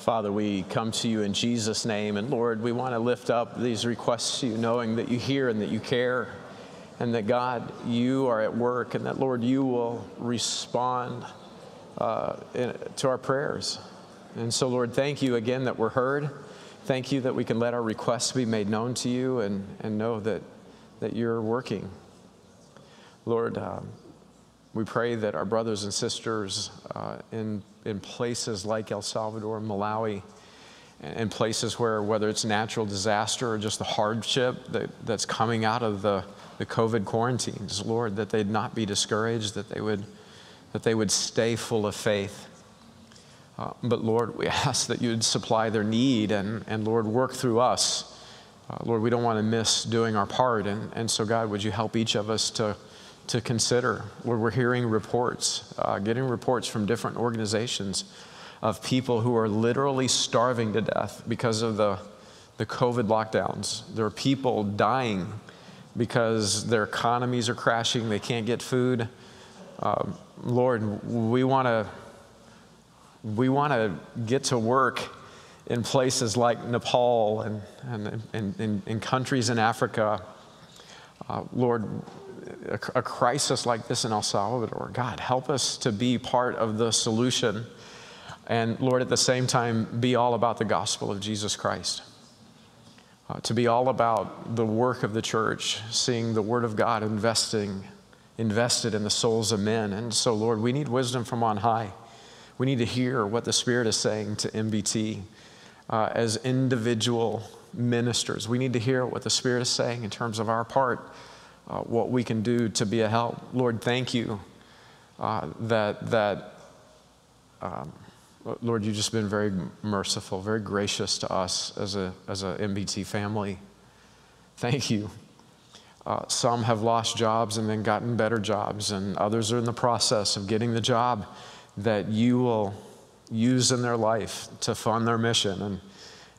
Father, we come to you in Jesus' name. And Lord, we want to lift up these requests to you, knowing that you hear and that you care, and that God, you are at work, and that Lord, you will respond uh, in, to our prayers. And so, Lord, thank you again that we're heard. Thank you that we can let our requests be made known to you and, and know that, that you're working. Lord, um, we pray that our brothers and sisters uh, in, in places like El Salvador, Malawi, and places where, whether it's natural disaster or just the hardship that, that's coming out of the, the COVID quarantines, Lord, that they'd not be discouraged, that they would, that they would stay full of faith. Uh, but Lord, we ask that you'd supply their need and, and Lord, work through us. Uh, Lord, we don't want to miss doing our part. And, and so, God, would you help each of us to to consider where we're hearing reports, uh, getting reports from different organizations of people who are literally starving to death because of the, the COVID lockdowns. There are people dying because their economies are crashing, they can't get food. Um, Lord, we want to we want to get to work in places like Nepal and, and, and, in countries in Africa. Uh, Lord, a, crisis like this in El Salvador. God, help us to be part of the solution. And Lord, at the same time, be all about the gospel of Jesus Christ. Uh, to be all about the work of the church, seeing the word of God investing, invested in the souls of men. And so, Lord, we need wisdom from on high. We need to hear what the Spirit is saying to MBT uh, as individual ministers. We need to hear what the Spirit is saying in terms of our part uh, what we can do to be a help. Lord, thank you uh, that, that um, Lord, you've just been very merciful, very gracious to us as a, as a MBT family. Thank you. Uh, some have lost jobs and then gotten better jobs, and others are in the process of getting the job that you will use in their life to fund their mission. And,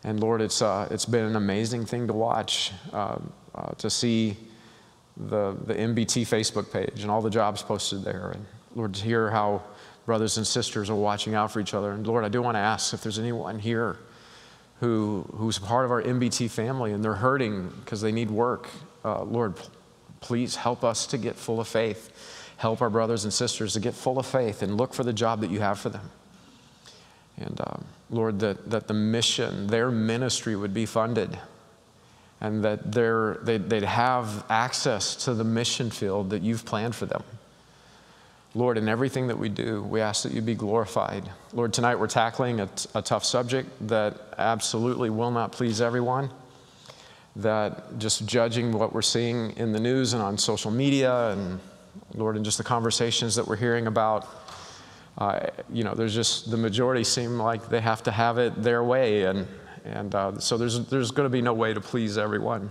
and Lord, it's, uh, it's been an amazing thing to watch, uh, uh to see the, the MBT Facebook page and all the jobs posted there. And Lord, to hear how brothers and sisters are watching out for each other. And Lord, I do want to ask if there's anyone here who, who's part of our MBT family and they're hurting because they need work. Uh, Lord, please help us to get full of faith. Help our brothers and sisters to get full of faith and look for the job that you have for them. And um, Lord, that, that the mission, their ministry would be funded and that they'd, they'd have access to the mission field that you've planned for them. Lord, in everything that we do, we ask that you be glorified. Lord, tonight we're tackling a, t- a tough subject that absolutely will not please everyone. That just judging what we're seeing in the news and on social media, and Lord, and just the conversations that we're hearing about, uh, you know, there's just the majority seem like they have to have it their way. And and uh, so there's, there's going to be no way to please everyone.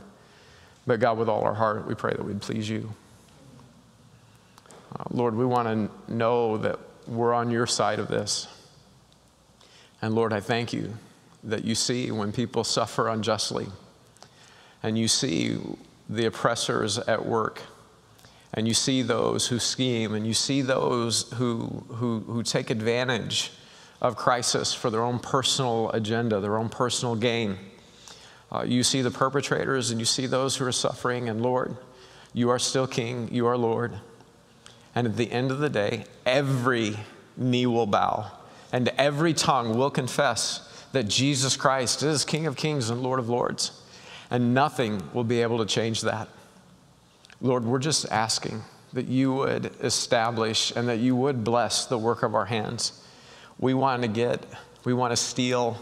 But God, with all our heart, we pray that we'd please you. Uh, Lord, we want to know that we're on your side of this. And Lord, I thank you that you see when people suffer unjustly, and you see the oppressors at work, and you see those who scheme, and you see those who, who, who take advantage of crisis for their own personal agenda, their own personal gain. Uh, you see the perpetrators and you see those who are suffering, and Lord, you are still King, you are Lord. And at the end of the day, every knee will bow and every tongue will confess that Jesus Christ is King of kings and Lord of lords. And nothing will be able to change that. Lord, we're just asking that you would establish and that you would bless the work of our hands we want to get, we want to steal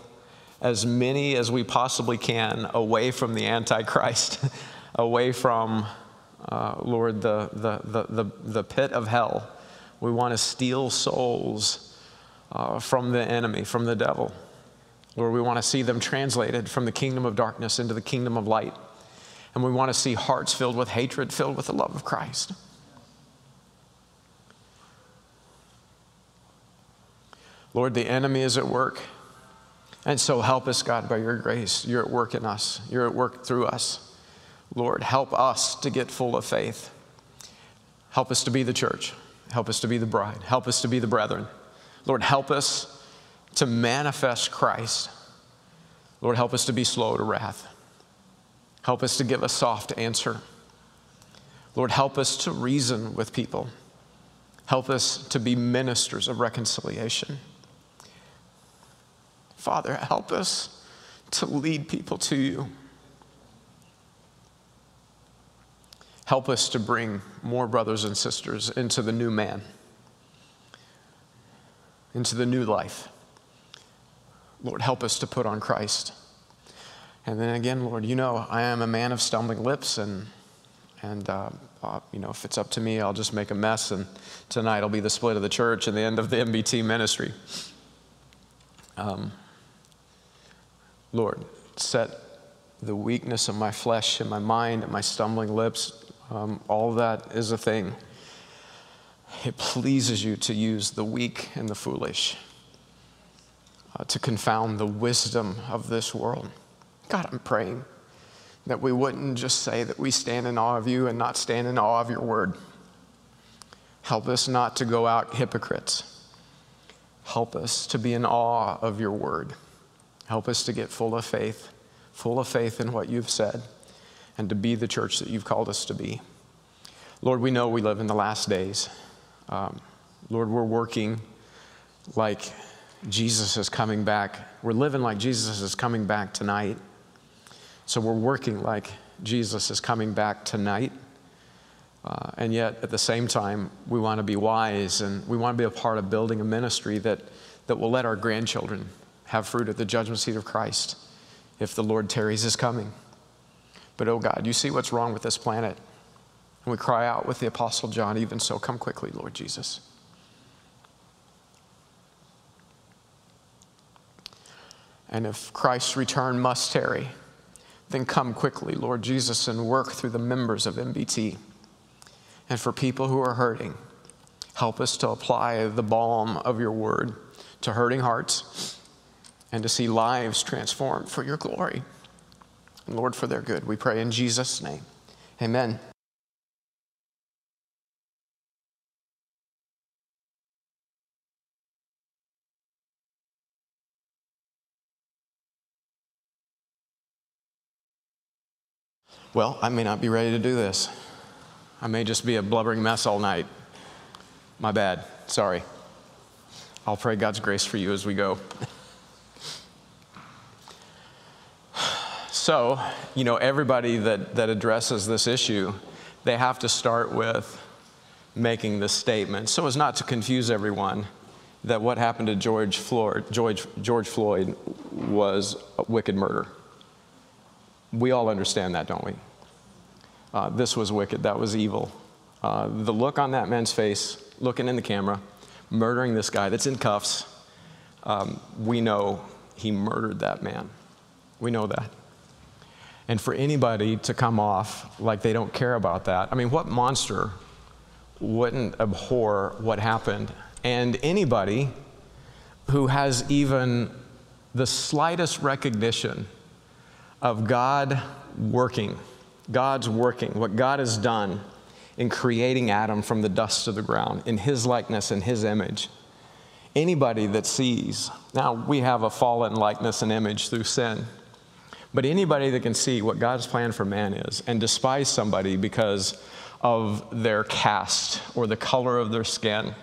as many as we possibly can away from the Antichrist, away from, uh, Lord, the, the, the, the, the pit of hell. We want to steal souls uh, from the enemy, from the devil. Lord, we want to see them translated from the kingdom of darkness into the kingdom of light. And we want to see hearts filled with hatred, filled with the love of Christ. Lord, the enemy is at work. And so help us, God, by your grace. You're at work in us, you're at work through us. Lord, help us to get full of faith. Help us to be the church. Help us to be the bride. Help us to be the brethren. Lord, help us to manifest Christ. Lord, help us to be slow to wrath. Help us to give a soft answer. Lord, help us to reason with people. Help us to be ministers of reconciliation. Father, help us to lead people to you. Help us to bring more brothers and sisters into the new man, into the new life. Lord, help us to put on Christ. And then again, Lord, you know I am a man of stumbling lips, and, and uh, uh, you know, if it's up to me, I'll just make a mess, and tonight will be the split of the church and the end of the MBT ministry. Um, Lord, set the weakness of my flesh and my mind and my stumbling lips, um, all that is a thing. It pleases you to use the weak and the foolish uh, to confound the wisdom of this world. God, I'm praying that we wouldn't just say that we stand in awe of you and not stand in awe of your word. Help us not to go out hypocrites. Help us to be in awe of your word. Help us to get full of faith, full of faith in what you've said, and to be the church that you've called us to be. Lord, we know we live in the last days. Um, Lord, we're working like Jesus is coming back. We're living like Jesus is coming back tonight. So we're working like Jesus is coming back tonight. Uh, and yet, at the same time, we want to be wise and we want to be a part of building a ministry that, that will let our grandchildren have fruit at the judgment seat of Christ if the Lord tarries his coming. But oh God, you see what's wrong with this planet. And we cry out with the Apostle John, even so, come quickly, Lord Jesus. And if Christ's return must tarry, then come quickly, Lord Jesus, and work through the members of MBT. And for people who are hurting, help us to apply the balm of your word to hurting hearts and to see lives transformed for your glory. And Lord, for their good, we pray in Jesus' name. Amen. Well, I may not be ready to do this. I may just be a blubbering mess all night. My bad. Sorry. I'll pray God's grace for you as we go. so, you know, everybody that, that addresses this issue, they have to start with making this statement so as not to confuse everyone that what happened to George Floyd, George, George Floyd was a wicked murder. We all understand that, don't we? Uh, this was wicked, that was evil. Uh, the look on that man's face, looking in the camera, murdering this guy that's in cuffs, um, we know he murdered that man. We know that. And for anybody to come off like they don't care about that, I mean, what monster wouldn't abhor what happened? And anybody who has even the slightest recognition of God working, God's working, what God has done in creating Adam from the dust of the ground in his likeness and his image. Anybody that sees, now we have a fallen likeness and image through sin, but anybody that can see what God's plan for man is and despise somebody because of their caste or the color of their skin,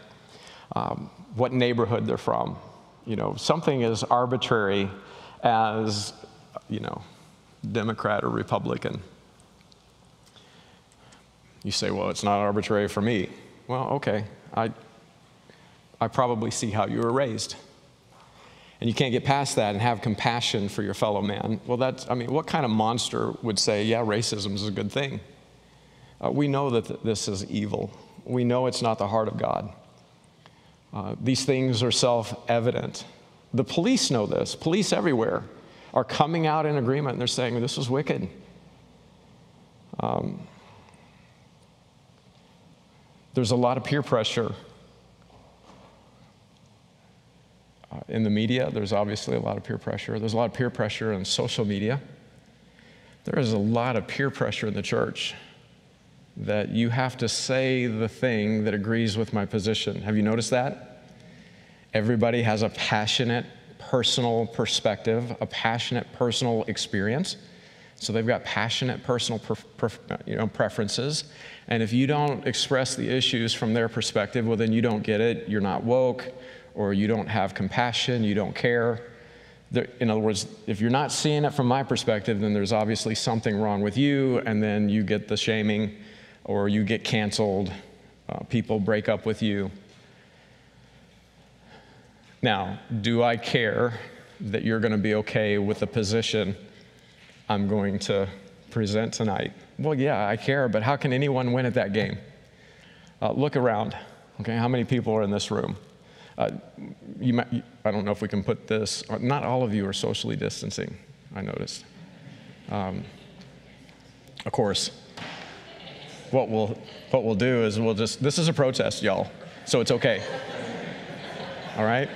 um, what neighborhood they're from, you know, something as arbitrary as, you know, Democrat or Republican. You say, well, it's not arbitrary for me. Well, okay, I, I probably see how you were raised. And you can't get past that and have compassion for your fellow man. Well, that's, I mean, what kind of monster would say, yeah, racism is a good thing? Uh, we know that th- this is evil. We know it's not the heart of God. Uh, these things are self evident. The police know this, police everywhere are coming out in agreement and they're saying this is wicked. Um, there's a lot of peer pressure in the media. There's obviously a lot of peer pressure. There's a lot of peer pressure in social media. There is a lot of peer pressure in the church that you have to say the thing that agrees with my position. Have you noticed that? Everybody has a passionate personal perspective, a passionate personal experience. So they've got passionate personal you know, preferences. And if you don't express the issues from their perspective, well, then you don't get it. You're not woke, or you don't have compassion, you don't care. There, in other words, if you're not seeing it from my perspective, then there's obviously something wrong with you, and then you get the shaming, or you get canceled. Uh, people break up with you. Now, do I care that you're going to be okay with the position I'm going to present tonight? Well, yeah, I care, but how can anyone win at that game? Uh, look around. Okay, how many people are in this room? Uh, might, I don't know if we can put this, uh, not all of you are socially distancing, I noticed. Um, of course, what we'll, what we'll do is we'll just, this is a protest, y'all, so it's okay. All right?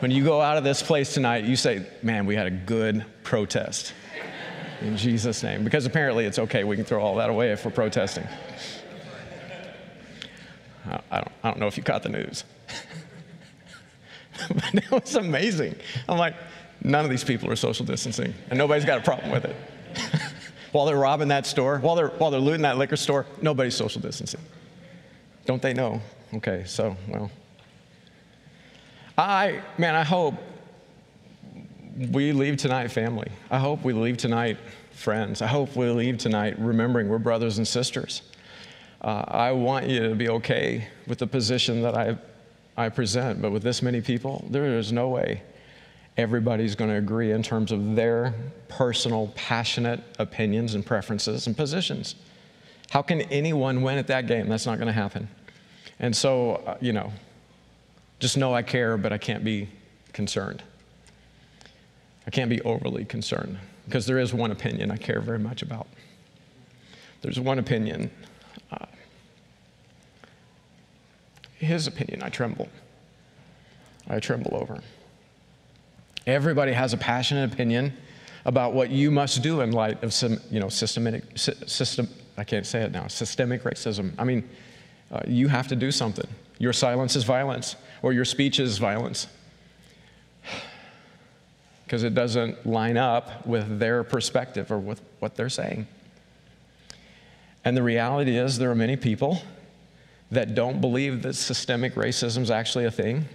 When you go out of this place tonight, you say, man, we had a good protest. In Jesus' name. Because apparently it's okay. We can throw all that away if we're protesting. I don't, I don't know if you caught the news. it was amazing. I'm like, none of these people are social distancing, and nobody's got a problem with it. while they're robbing that store, while they're, while they're looting that liquor store, nobody's social distancing. Don't they know? Okay, so, well. I, man, I hope we leave tonight family. I hope we leave tonight friends. I hope we leave tonight remembering we're brothers and sisters. Uh, I want you to be okay with the position that I, I present, but with this many people, there is no way everybody's going to agree in terms of their personal, passionate opinions and preferences and positions. How can anyone win at that game? That's not going to happen. And so, uh, you know, just know I care, but I can't be concerned. I can't be overly concerned because there is one opinion I care very much about. There's one opinion. Uh, his opinion, I tremble. I tremble over. Everybody has a passionate opinion about what you must do in light of some, you know, systematic, system, I can't say it now, systemic racism. I mean, uh, you have to do something. Your silence is violence or your speech is violence because it doesn't line up with their perspective or with what they're saying. And the reality is, there are many people that don't believe that systemic racism is actually a thing.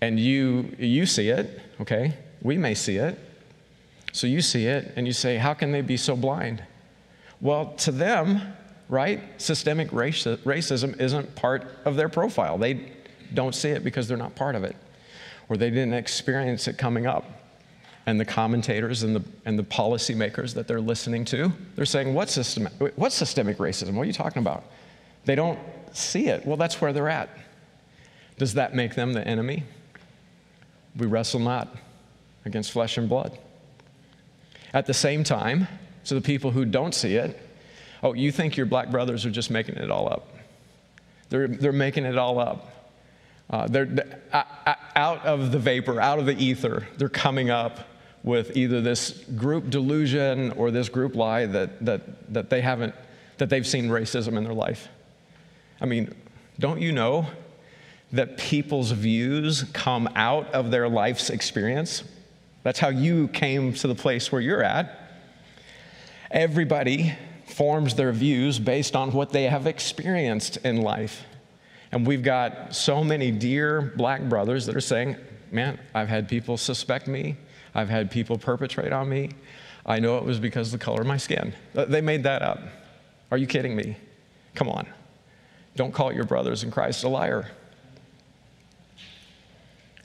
And you, you see it, okay? We may see it. So you see it and you say, How can they be so blind? Well, to them, right? Systemic racism isn't part of their profile. They don't see it because they're not part of it, or they didn't experience it coming up. And the commentators and the, and the policymakers that they're listening to, they're saying, what's, system, what's systemic racism? What are you talking about? They don't see it. Well, that's where they're at. Does that make them the enemy? We wrestle not against flesh and blood. At the same time, so the people who don't see it, Oh, you think your black brothers are just making it all up? They're, they're making it all up. Uh, they're, they're out of the vapor, out of the ether, they're coming up with either this group delusion or this group lie that, that, that they haven't, that they've seen racism in their life. I mean, don't you know that people's views come out of their life's experience? That's how you came to the place where you're at. Everybody forms their views based on what they have experienced in life. And we've got so many dear black brothers that are saying, Man, I've had people suspect me, I've had people perpetrate on me. I know it was because of the color of my skin. They made that up. Are you kidding me? Come on. Don't call your brothers in Christ a liar.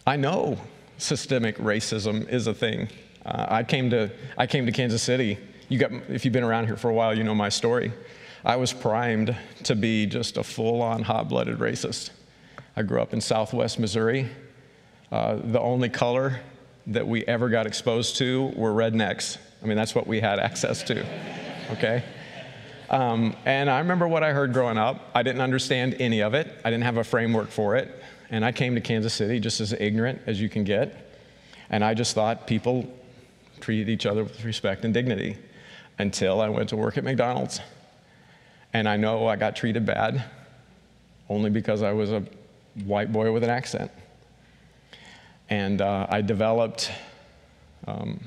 I know systemic racism is a thing. Uh, I, came to, I came to Kansas City you got, if you've been around here for a while, you know my story. I was primed to be just a full on hot blooded racist. I grew up in southwest Missouri. Uh, the only color that we ever got exposed to were rednecks. I mean, that's what we had access to, okay? Um, and I remember what I heard growing up. I didn't understand any of it, I didn't have a framework for it. And I came to Kansas City just as ignorant as you can get. And I just thought people treated each other with respect and dignity until I went to work at McDonald's. And I know I got treated bad only because I was a white boy with an accent. And uh, I developed, um,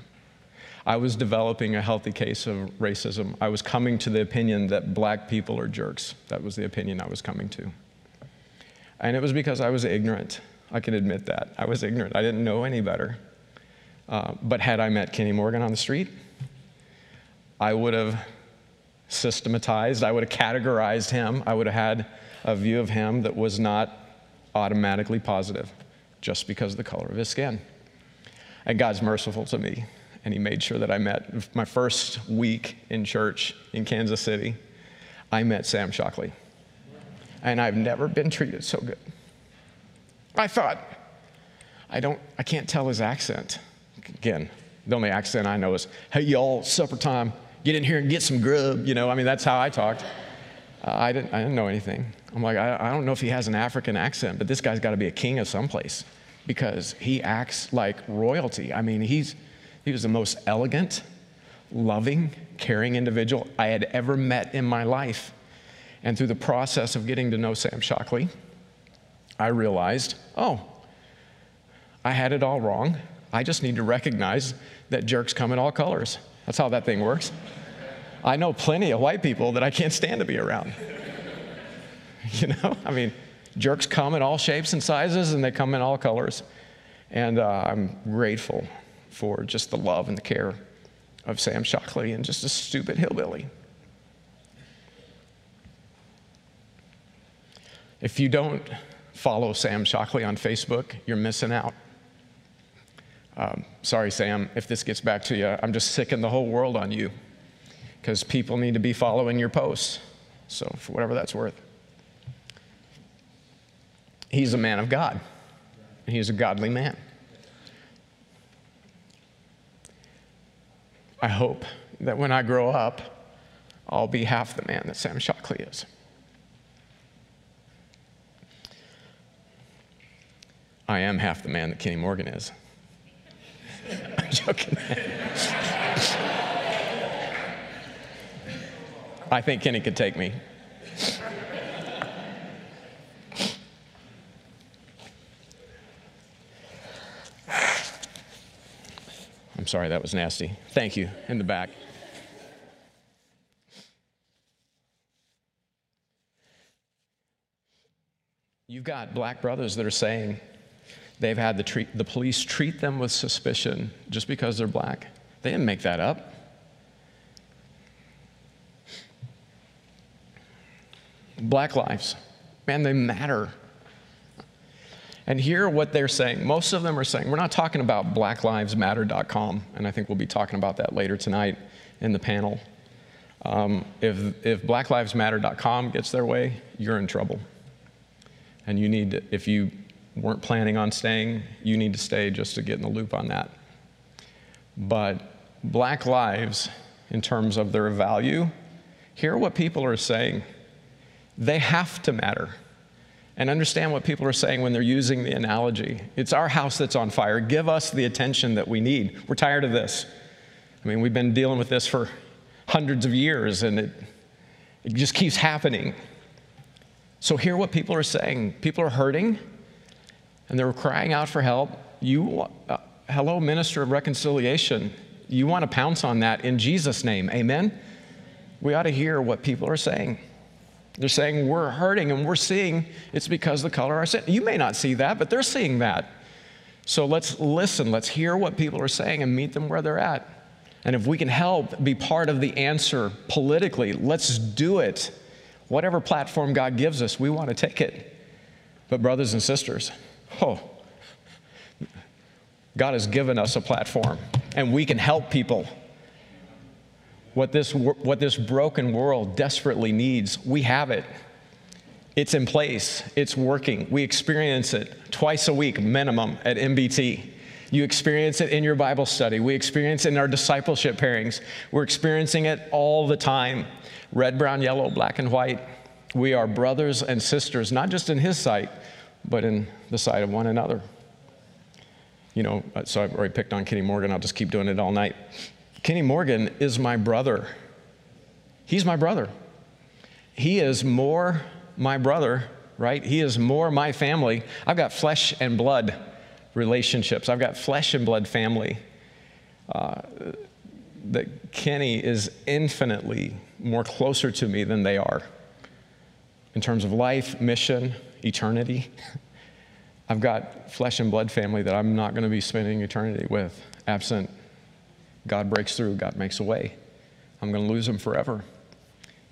I was developing a healthy case of racism. I was coming to the opinion that black people are jerks. That was the opinion I was coming to. And it was because I was ignorant. I can admit that. I was ignorant. I didn't know any better. Uh, but had I met Kenny Morgan on the street, I would have systematized, I would have categorized him, I would have had a view of him that was not automatically positive just because of the color of his skin. And God's merciful to me, and He made sure that I met my first week in church in Kansas City. I met Sam Shockley, and I've never been treated so good. I thought, I don't, I can't tell his accent. Again, the only accent I know is, "Hey y'all, supper time. Get in here and get some grub." You know, I mean that's how I talked. Uh, I didn't, I didn't know anything. I'm like, I, I don't know if he has an African accent, but this guy's got to be a king of someplace because he acts like royalty. I mean, he's, he was the most elegant, loving, caring individual I had ever met in my life. And through the process of getting to know Sam Shockley, I realized, oh, I had it all wrong. I just need to recognize that jerks come in all colors. That's how that thing works. I know plenty of white people that I can't stand to be around. you know, I mean, jerks come in all shapes and sizes and they come in all colors. And uh, I'm grateful for just the love and the care of Sam Shockley and just a stupid hillbilly. If you don't follow Sam Shockley on Facebook, you're missing out. Um, sorry, Sam, if this gets back to you, I'm just sicking the whole world on you because people need to be following your posts. So, for whatever that's worth. He's a man of God, he's a godly man. I hope that when I grow up, I'll be half the man that Sam Shockley is. I am half the man that Kenny Morgan is. I'm joking. I think Kenny could take me. I'm sorry, that was nasty. Thank you, in the back. You've got black brothers that are saying they've had the, treat, the police treat them with suspicion just because they're black. They didn't make that up. Black lives, man, they matter. And hear what they're saying. Most of them are saying, we're not talking about blacklivesmatter.com, and I think we'll be talking about that later tonight in the panel. Um, if, if blacklivesmatter.com gets their way, you're in trouble. And you need, to, if you weren't planning on staying, you need to stay just to get in the loop on that. But black lives, in terms of their value, hear what people are saying. They have to matter. And understand what people are saying when they're using the analogy. It's our house that's on fire. Give us the attention that we need. We're tired of this. I mean, we've been dealing with this for hundreds of years, and it, it just keeps happening. So, hear what people are saying. People are hurting, and they're crying out for help. You, uh, hello, minister of reconciliation, you want to pounce on that in Jesus' name. Amen? We ought to hear what people are saying. They're saying we're hurting and we're seeing it's because the color of our sin. You may not see that, but they're seeing that. So let's listen, let's hear what people are saying and meet them where they're at. And if we can help be part of the answer politically, let's do it. Whatever platform God gives us, we want to take it. But, brothers and sisters, oh, God has given us a platform, and we can help people what this, what this broken world desperately needs. We have it. It's in place, it's working. We experience it twice a week, minimum, at MBT. You experience it in your Bible study. We experience it in our discipleship pairings. We're experiencing it all the time red, brown, yellow, black, and white. We are brothers and sisters, not just in His sight, but in the sight of one another. You know, uh, so I've already picked on Kenny Morgan. I'll just keep doing it all night. Kenny Morgan is my brother. He's my brother. He is more my brother, right? He is more my family. I've got flesh and blood relationships. I've got flesh and blood family. Uh, that Kenny is infinitely more closer to me than they are in terms of life, mission, eternity. I've got flesh and blood family that I'm not going to be spending eternity with, absent God breaks through, God makes a way. I'm going to lose him forever.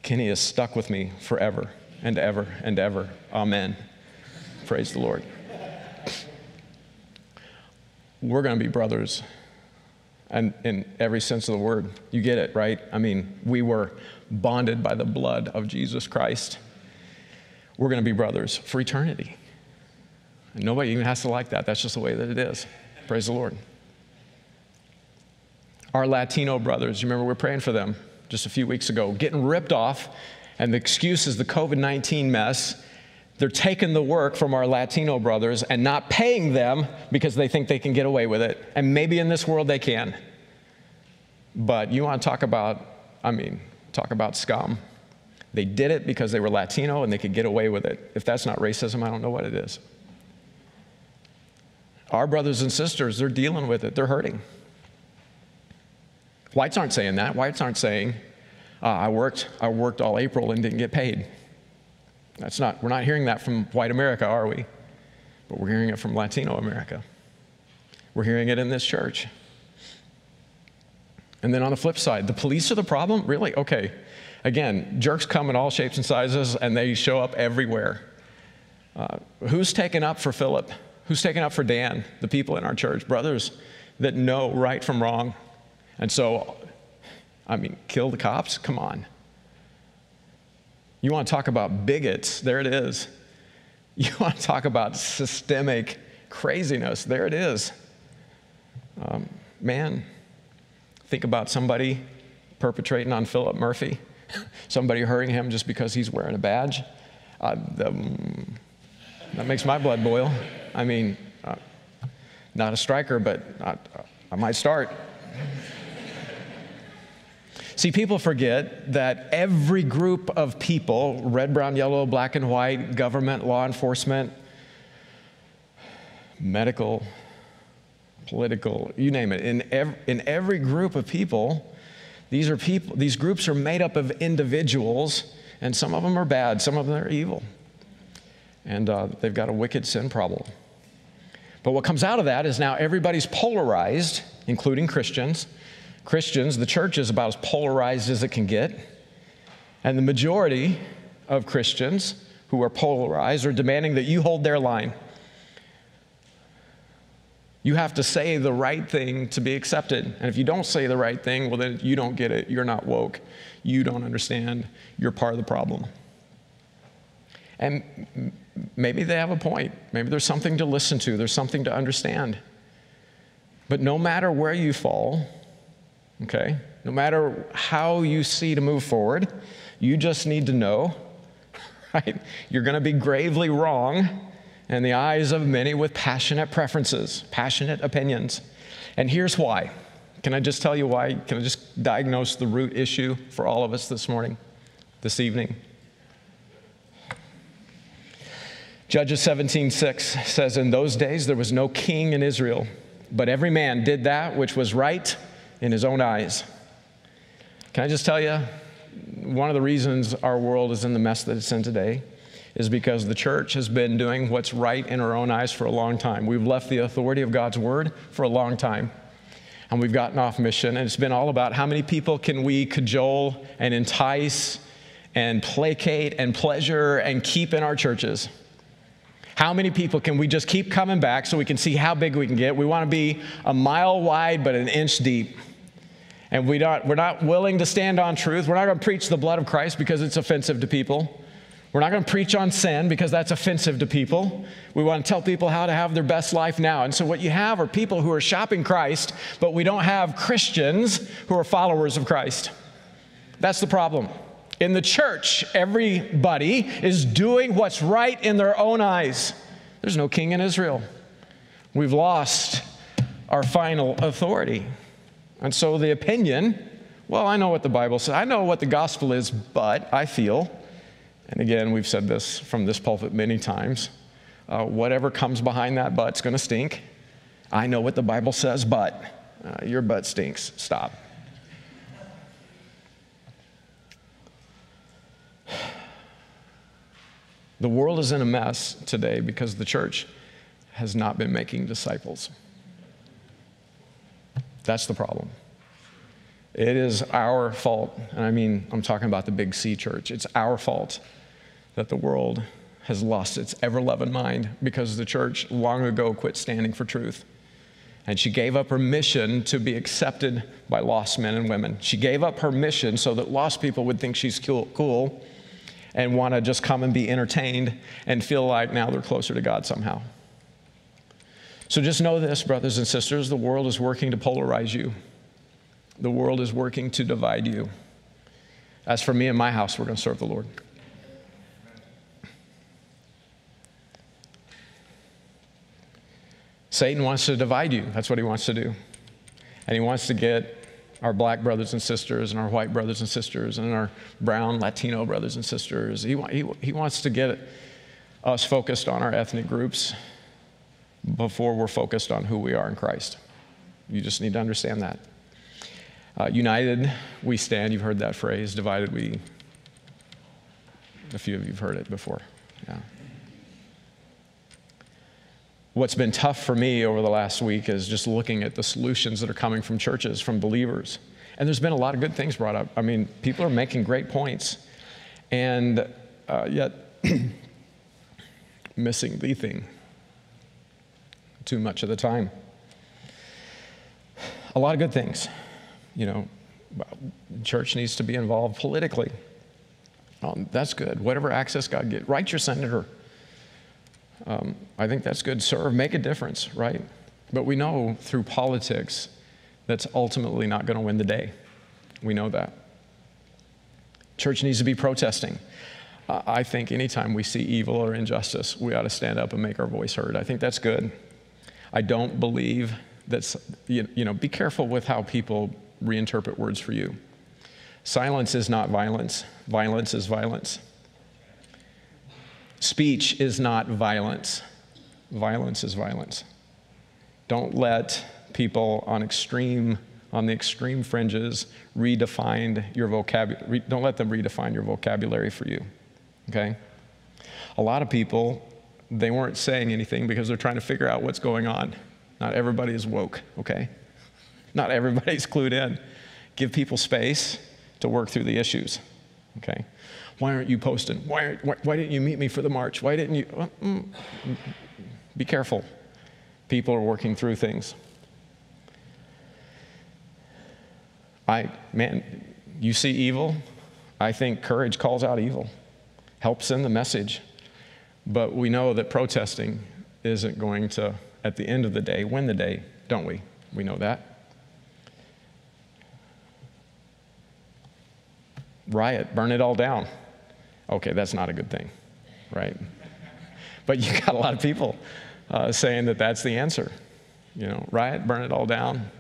Kenny is stuck with me forever and ever and ever. Amen. Praise the Lord. We're going to be brothers and in every sense of the word. You get it, right? I mean, we were bonded by the blood of Jesus Christ. We're going to be brothers for eternity. And nobody even has to like that. That's just the way that it is. Praise the Lord. Our Latino brothers, you remember we are praying for them just a few weeks ago, getting ripped off, and the excuse is the COVID 19 mess. They're taking the work from our Latino brothers and not paying them because they think they can get away with it. And maybe in this world they can. But you want to talk about, I mean, talk about scum. They did it because they were Latino and they could get away with it. If that's not racism, I don't know what it is. Our brothers and sisters, they're dealing with it, they're hurting. Whites aren't saying that. Whites aren't saying, uh, I, worked, I worked all April and didn't get paid. That's not, we're not hearing that from white America, are we? But we're hearing it from Latino America. We're hearing it in this church. And then on the flip side, the police are the problem? Really? Okay. Again, jerks come in all shapes and sizes and they show up everywhere. Uh, who's taken up for Philip? Who's taken up for Dan? The people in our church, brothers that know right from wrong. And so, I mean, kill the cops? Come on. You want to talk about bigots? There it is. You want to talk about systemic craziness? There it is. Um, man, think about somebody perpetrating on Philip Murphy, somebody hurting him just because he's wearing a badge. Uh, the, that makes my blood boil. I mean, uh, not a striker, but I, I might start. See, people forget that every group of people red, brown, yellow, black, and white, government, law enforcement, medical, political, you name it, in every, in every group of people, these are people, these groups are made up of individuals, and some of them are bad, some of them are evil. And uh, they've got a wicked sin problem. But what comes out of that is now everybody's polarized, including Christians. Christians, the church is about as polarized as it can get. And the majority of Christians who are polarized are demanding that you hold their line. You have to say the right thing to be accepted. And if you don't say the right thing, well, then you don't get it. You're not woke. You don't understand. You're part of the problem. And maybe they have a point. Maybe there's something to listen to, there's something to understand. But no matter where you fall, okay? No matter how you see to move forward, you just need to know, right? You're going to be gravely wrong in the eyes of many with passionate preferences, passionate opinions. And here's why. Can I just tell you why? Can I just diagnose the root issue for all of us this morning, this evening? Judges 17:6 says in those days there was no king in Israel, but every man did that which was right in his own eyes. Can I just tell you, one of the reasons our world is in the mess that it's in today is because the church has been doing what's right in our own eyes for a long time. We've left the authority of God's word for a long time. And we've gotten off mission, and it's been all about how many people can we cajole and entice and placate and pleasure and keep in our churches. How many people can we just keep coming back so we can see how big we can get? We want to be a mile wide but an inch deep and we don't, we're not willing to stand on truth. We're not going to preach the blood of Christ because it's offensive to people. We're not going to preach on sin because that's offensive to people. We want to tell people how to have their best life now. And so, what you have are people who are shopping Christ, but we don't have Christians who are followers of Christ. That's the problem. In the church, everybody is doing what's right in their own eyes. There's no king in Israel. We've lost our final authority. And so the opinion, well, I know what the Bible says, I know what the gospel is, but I feel, and again, we've said this from this pulpit many times, uh, whatever comes behind that but's going to stink. I know what the Bible says, but uh, your butt stinks. Stop. The world is in a mess today because the church has not been making disciples. That's the problem. It is our fault, and I mean, I'm talking about the big C church. It's our fault that the world has lost its ever loving mind because the church long ago quit standing for truth. And she gave up her mission to be accepted by lost men and women. She gave up her mission so that lost people would think she's cool, and want to just come and be entertained and feel like now they're closer to God somehow. So just know this, brothers and sisters the world is working to polarize you, the world is working to divide you. As for me and my house, we're going to serve the Lord. Satan wants to divide you. That's what he wants to do. And he wants to get our black brothers and sisters and our white brothers and sisters and our brown Latino brothers and sisters. He, he, he wants to get us focused on our ethnic groups before we're focused on who we are in Christ. You just need to understand that. Uh, united, we stand. You've heard that phrase. Divided, we. A few of you have heard it before. Yeah. What's been tough for me over the last week is just looking at the solutions that are coming from churches, from believers. And there's been a lot of good things brought up. I mean, people are making great points, and uh, yet missing the thing too much of the time. A lot of good things. You know, church needs to be involved politically. Um, that's good. Whatever access God get, write your senator um, I think that's good. Serve, make a difference, right? But we know through politics that's ultimately not going to win the day. We know that. Church needs to be protesting. I think anytime we see evil or injustice, we ought to stand up and make our voice heard. I think that's good. I don't believe that's, you, you know, be careful with how people reinterpret words for you. Silence is not violence, violence is violence. Speech is not violence, violence is violence. Don't let people on extreme on the extreme fringes redefine your vocabulary don't let them redefine your vocabulary for you okay a lot of people they weren't saying anything because they're trying to figure out what's going on not everybody is woke okay not everybody's clued in give people space to work through the issues okay why aren't you posting? Why, why, why, didn't you meet me for the march? Why didn't you? Mm, be careful. People are working through things. I, man, you see evil. I think courage calls out evil, helps send the message. But we know that protesting isn't going to, at the end of the day, win the day, don't we? We know that. Riot, burn it all down okay, that's not a good thing, right? But you got a lot of people uh, saying that that's the answer. You know, riot, burn it all down,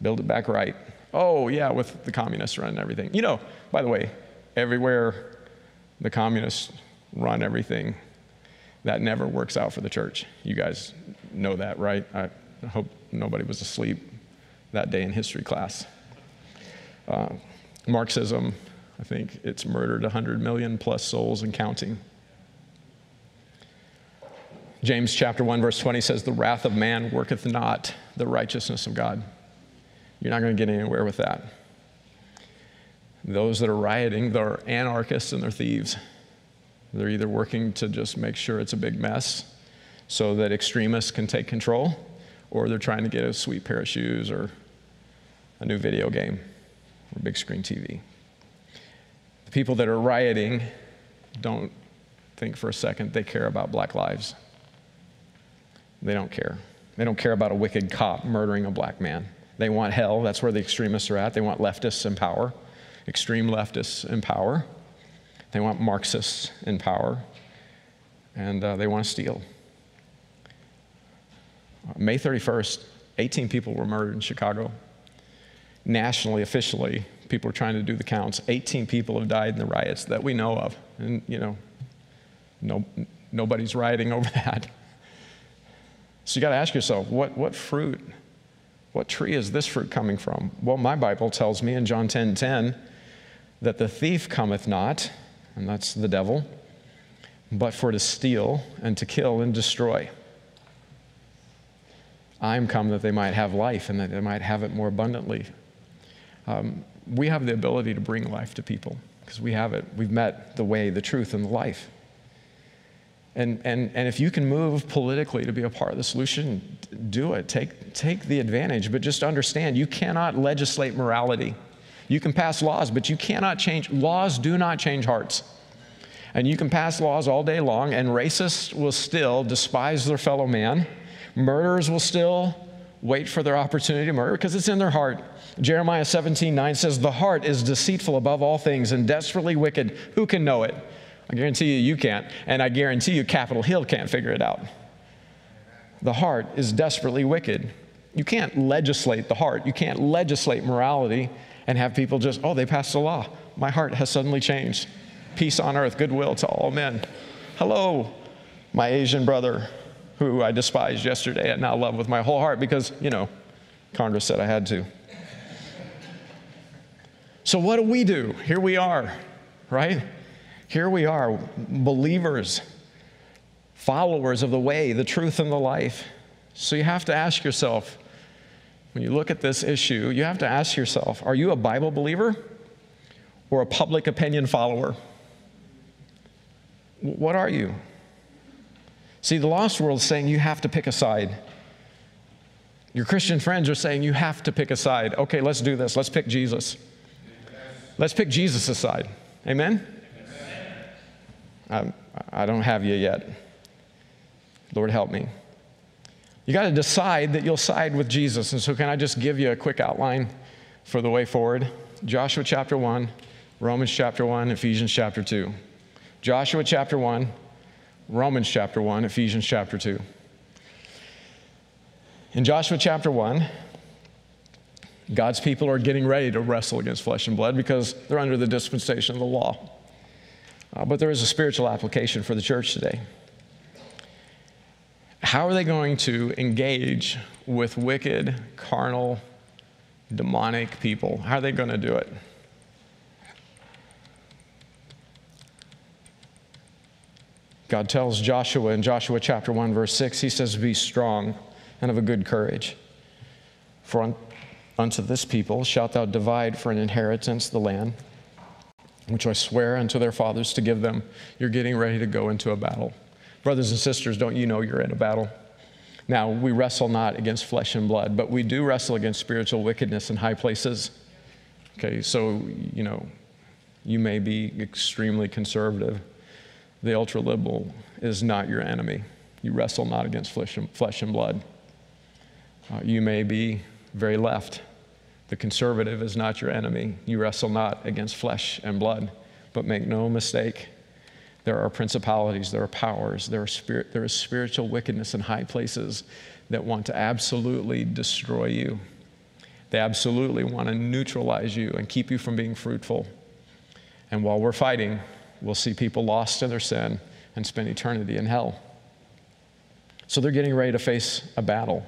build it back right. Oh, yeah, with the communists running everything. You know, by the way, everywhere the communists run everything, that never works out for the church. You guys know that, right? I hope nobody was asleep that day in history class. Uh, Marxism I think it's murdered 100 million plus souls and counting. James chapter 1 verse 20 says the wrath of man worketh not the righteousness of God. You're not going to get anywhere with that. Those that are rioting, they're anarchists and they're thieves. They're either working to just make sure it's a big mess so that extremists can take control, or they're trying to get a sweet pair of shoes or a new video game or big screen TV The people that are rioting don't think for a second they care about black lives. They don't care. They don't care about a wicked cop murdering a black man. They want hell. That's where the extremists are at. They want leftists in power, extreme leftists in power. They want Marxists in power. And uh, they want to steal. May 31st, 18 people were murdered in Chicago. Nationally, officially, people are trying to do the counts. 18 people have died in the riots that we know of. And, you know, no, nobody's rioting over that. So you got to ask yourself, what, what fruit, what tree is this fruit coming from? Well, my Bible tells me in John 10 10 that the thief cometh not, and that's the devil, but for to steal and to kill and destroy. I am come that they might have life and that they might have it more abundantly. Um, we have the ability to bring life to people because we have it. We've met the way, the truth, and the life. And, and, and if you can move politically to be a part of the solution, do it. Take, take the advantage. But just understand you cannot legislate morality. You can pass laws, but you cannot change. Laws do not change hearts. And you can pass laws all day long, and racists will still despise their fellow man. Murderers will still wait for their opportunity to murder because it's in their heart. Jeremiah 17, 9 says, The heart is deceitful above all things and desperately wicked. Who can know it? I guarantee you, you can't. And I guarantee you, Capitol Hill can't figure it out. The heart is desperately wicked. You can't legislate the heart. You can't legislate morality and have people just, oh, they passed a law. My heart has suddenly changed. Peace on earth, goodwill to all men. Hello, my Asian brother who I despised yesterday and now love with my whole heart because, you know, Congress said I had to. So, what do we do? Here we are, right? Here we are, believers, followers of the way, the truth, and the life. So, you have to ask yourself, when you look at this issue, you have to ask yourself are you a Bible believer or a public opinion follower? What are you? See, the lost world is saying you have to pick a side. Your Christian friends are saying you have to pick a side. Okay, let's do this. Let's pick Jesus. Let's pick Jesus side. Amen? I, I don't have you yet. Lord, help me. You got to decide that you'll side with Jesus. And so, can I just give you a quick outline for the way forward? Joshua chapter 1, Romans chapter 1, Ephesians chapter 2. Joshua chapter 1, Romans chapter 1, Ephesians chapter 2. In Joshua chapter 1, God's people are getting ready to wrestle against flesh and blood because they're under the dispensation of the law. Uh, but there is a spiritual application for the church today. How are they going to engage with wicked, carnal, demonic people? How are they going to do it? God tells Joshua in Joshua chapter 1, verse 6, he says, Be strong and of a good courage. For unto this people shalt thou divide for an inheritance the land, which I swear unto their fathers to give them. You're getting ready to go into a battle. Brothers and sisters, don't you know you're in a battle? Now, we wrestle not against flesh and blood, but we do wrestle against spiritual wickedness in high places. Okay, so, you know, you may be extremely conservative the ultra liberal is not your enemy. You wrestle not against flesh and, flesh and blood. Uh, you may be very left. The conservative is not your enemy. You wrestle not against flesh and blood. But make no mistake, there are principalities, there are powers, there, are spirit, there is spiritual wickedness in high places that want to absolutely destroy you. They absolutely want to neutralize you and keep you from being fruitful. And while we're fighting, we'll see people lost in their sin and spend eternity in hell. So they're getting ready to face a battle.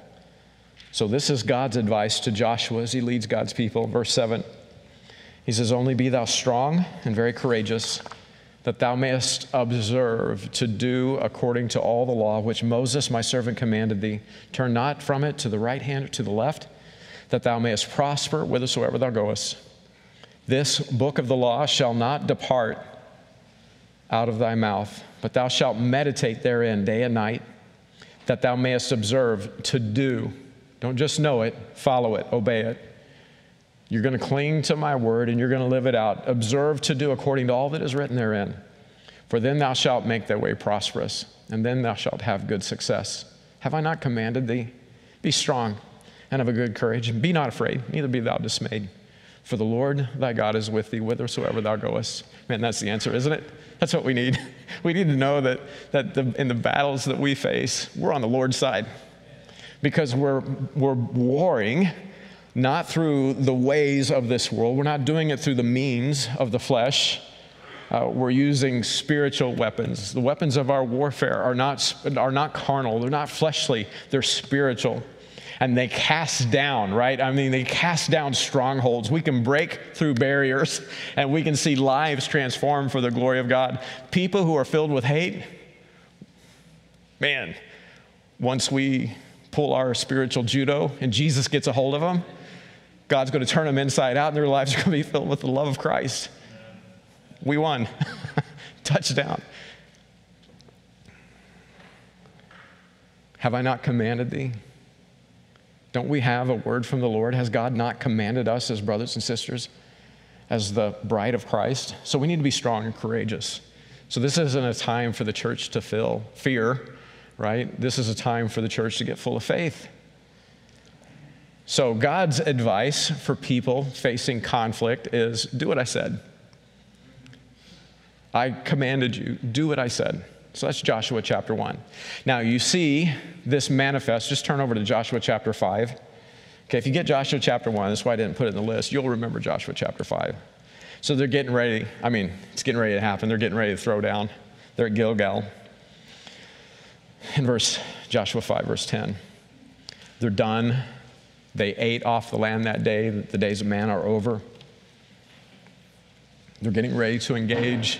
So this is God's advice to Joshua as he leads God's people. Verse 7 He says, Only be thou strong and very courageous, that thou mayest observe to do according to all the law which Moses my servant commanded thee. Turn not from it to the right hand or to the left, that thou mayest prosper whithersoever thou goest. This book of the law shall not depart out of thy mouth, but thou shalt meditate therein day and night, that thou mayest observe to do. Don't just know it, follow it, obey it. You're going to cling to my word and you're going to live it out. Observe to do according to all that is written therein. For then thou shalt make thy way prosperous, and then thou shalt have good success. Have I not commanded thee? Be strong and of a good courage, and be not afraid, neither be thou dismayed. For the Lord thy God is with thee whithersoever thou goest. Man, that's the answer, isn't it? That's what we need. We need to know that, that the, in the battles that we face, we're on the Lord's side because we're, we're warring not through the ways of this world. We're not doing it through the means of the flesh. Uh, we're using spiritual weapons. The weapons of our warfare are not, are not carnal, they're not fleshly, they're spiritual. And they cast down, right? I mean, they cast down strongholds. We can break through barriers and we can see lives transformed for the glory of God. People who are filled with hate, man, once we pull our spiritual judo and Jesus gets a hold of them, God's going to turn them inside out and their lives are going to be filled with the love of Christ. We won. Touchdown. Have I not commanded thee? Don't we have a word from the Lord? Has God not commanded us as brothers and sisters, as the bride of Christ? So we need to be strong and courageous. So this isn't a time for the church to feel fear, right? This is a time for the church to get full of faith. So God's advice for people facing conflict is do what I said. I commanded you, do what I said. So that's Joshua chapter 1. Now you see this manifest, just turn over to Joshua chapter 5. Okay, if you get Joshua chapter 1, that's why I didn't put it in the list, you'll remember Joshua chapter 5. So they're getting ready, I mean, it's getting ready to happen. They're getting ready to throw down. They're at Gilgal. In verse Joshua 5, verse 10. They're done. They ate off the land that day. The days of man are over. They're getting ready to engage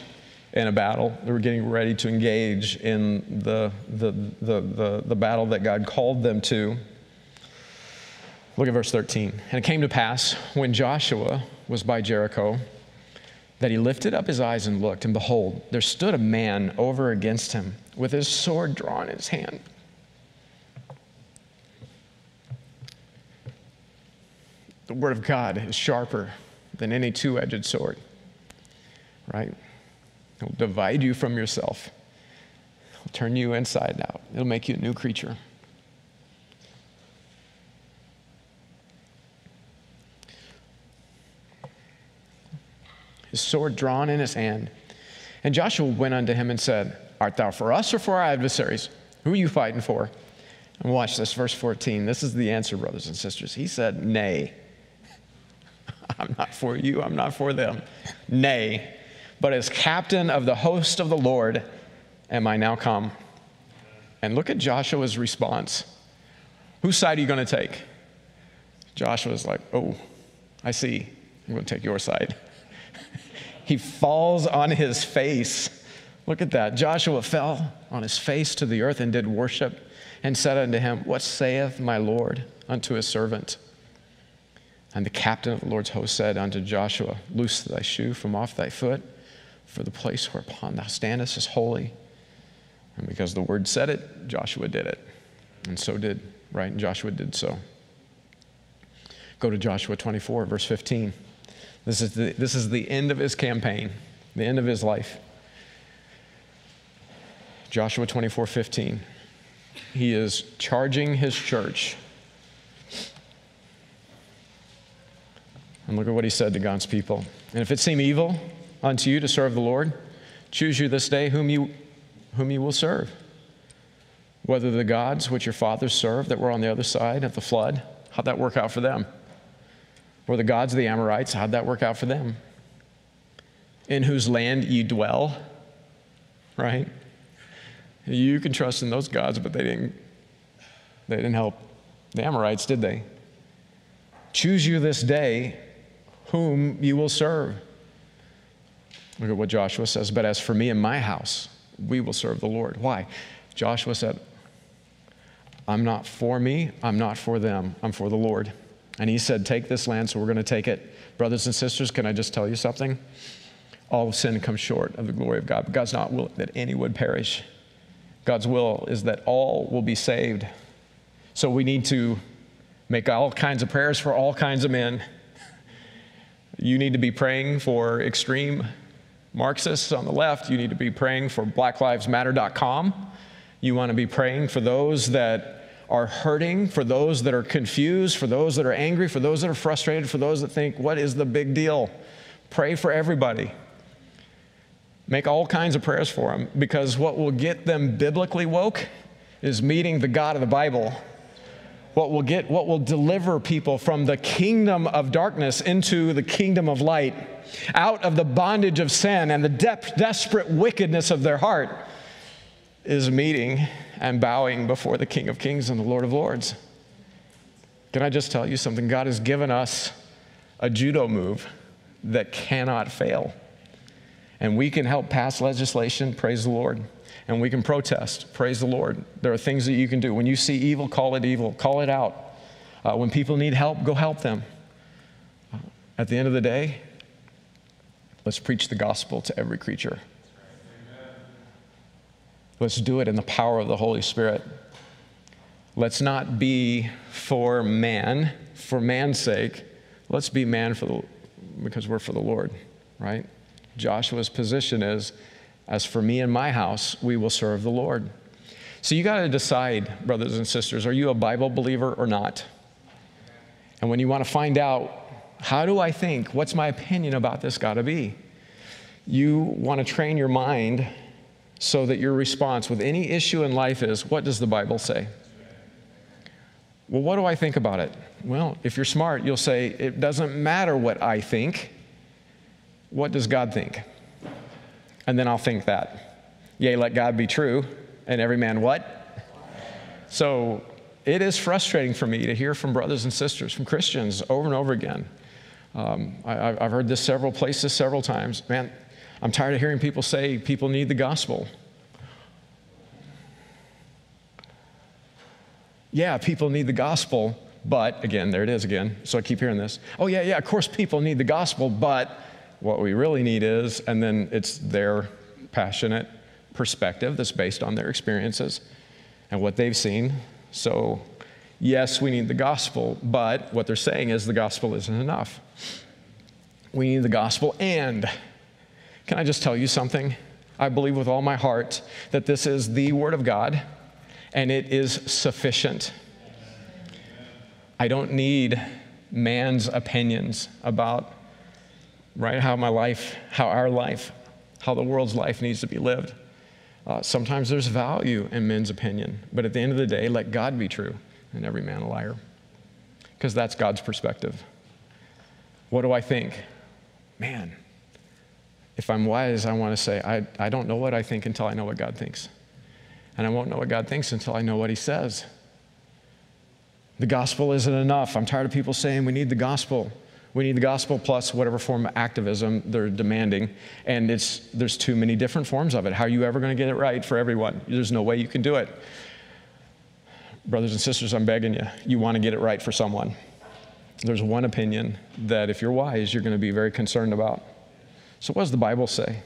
in a battle. They were getting ready to engage in the, the, the, the, the battle that God called them to. Look at verse 13. And it came to pass when Joshua was by Jericho that he lifted up his eyes and looked, and behold, there stood a man over against him with his sword drawn in his hand. Word of God is sharper than any two edged sword, right? It'll divide you from yourself. It'll turn you inside out. It'll make you a new creature. His sword drawn in his hand. And Joshua went unto him and said, Art thou for us or for our adversaries? Who are you fighting for? And watch this, verse 14. This is the answer, brothers and sisters. He said, Nay. I'm not for you, I'm not for them. Nay but as captain of the host of the Lord am I now come. And look at Joshua's response. Whose side are you going to take? Joshua's like, Oh, I see. I'm going to take your side. he falls on his face. Look at that. Joshua fell on his face to the earth and did worship and said unto him, What saith my Lord unto his servant? And the captain of the Lord's host said unto Joshua, Loose thy shoe from off thy foot for the place whereupon thou standest is holy. And because the word said it, Joshua did it. And so did, right? And Joshua did so. Go to Joshua 24, verse 15. This is the, this is the end of his campaign, the end of his life. Joshua 24, 15. He is charging his church. And look at what he said to God's people. And if it seem evil unto you to serve the Lord. Choose you this day whom you, whom you will serve. Whether the gods which your fathers served that were on the other side of the flood, how'd that work out for them? Or the gods of the Amorites, how'd that work out for them? In whose land ye dwell, right? You can trust in those gods, but they didn't, they didn't help the Amorites, did they? Choose you this day whom you will serve. Look at what Joshua says. But as for me and my house, we will serve the Lord. Why? Joshua said, I'm not for me, I'm not for them, I'm for the Lord. And he said, Take this land, so we're going to take it. Brothers and sisters, can I just tell you something? All sin comes short of the glory of God. But God's not willing that any would perish. God's will is that all will be saved. So we need to make all kinds of prayers for all kinds of men. You need to be praying for extreme Marxists on the left, you need to be praying for blacklivesmatter.com. You want to be praying for those that are hurting, for those that are confused, for those that are angry, for those that are frustrated, for those that think, what is the big deal? Pray for everybody. Make all kinds of prayers for them because what will get them biblically woke is meeting the God of the Bible what will get what will deliver people from the kingdom of darkness into the kingdom of light, out of the bondage of sin and the de- desperate wickedness of their heart is meeting and bowing before the King of Kings and the Lord of Lords. Can I just tell you something? God has given us a judo move that cannot fail. And we can help pass legislation, praise the Lord. And we can protest, praise the Lord. There are things that you can do. When you see evil, call it evil, call it out. Uh, when people need help, go help them. Uh, at the end of the day, let's preach the gospel to every creature. Let's do it in the power of the Holy Spirit. Let's not be for man, for man's sake. Let's be man for the, because we're for the Lord, right? Joshua's position is, as for me and my house, we will serve the Lord. So you got to decide, brothers and sisters, are you a Bible believer or not? And when you want to find out, how do I think? What's my opinion about this got to be? You want to train your mind so that your response with any issue in life is, what does the Bible say? Well, what do I think about it? Well, if you're smart, you'll say, it doesn't matter what I think. What does God think? And then I'll think that. Yea, let God be true, and every man what? So it is frustrating for me to hear from brothers and sisters, from Christians over and over again. Um, I, have heard this several places, several times. Man, I'm tired of hearing people say people need the gospel. Yeah, people need the gospel, but again, there it is again. So I keep hearing this. Oh, yeah, yeah, of course people need the gospel, but what we really need is, and then it's their passionate perspective that's based on their experiences and what they've seen. So, yes, we need the gospel, but what they're saying is the gospel isn't enough. We need the gospel and can I just tell you something? I believe with all my heart that this is the Word of God and it is sufficient. I don't need man's opinions about right how my life, how our life, how the world's life needs to be lived. Uh, sometimes there's value in men's opinion, but at the end of the day, let God be true and every man a liar, because that's God's perspective. What do I think? Man, if I'm wise, I want to say, I, I don't know what I think until I know what God thinks. And I won't know what God thinks until I know what He says. The gospel isn't enough. I'm tired of people saying we need the gospel. We need the gospel plus whatever form of activism they're demanding. And it's, there's too many different forms of it. How are you ever going to get it right for everyone? There's no way you can do it. Brothers and sisters, I'm begging you, you want to get it right for someone. There's one opinion that if you're wise, you're going to be very concerned about. So, what does the Bible say?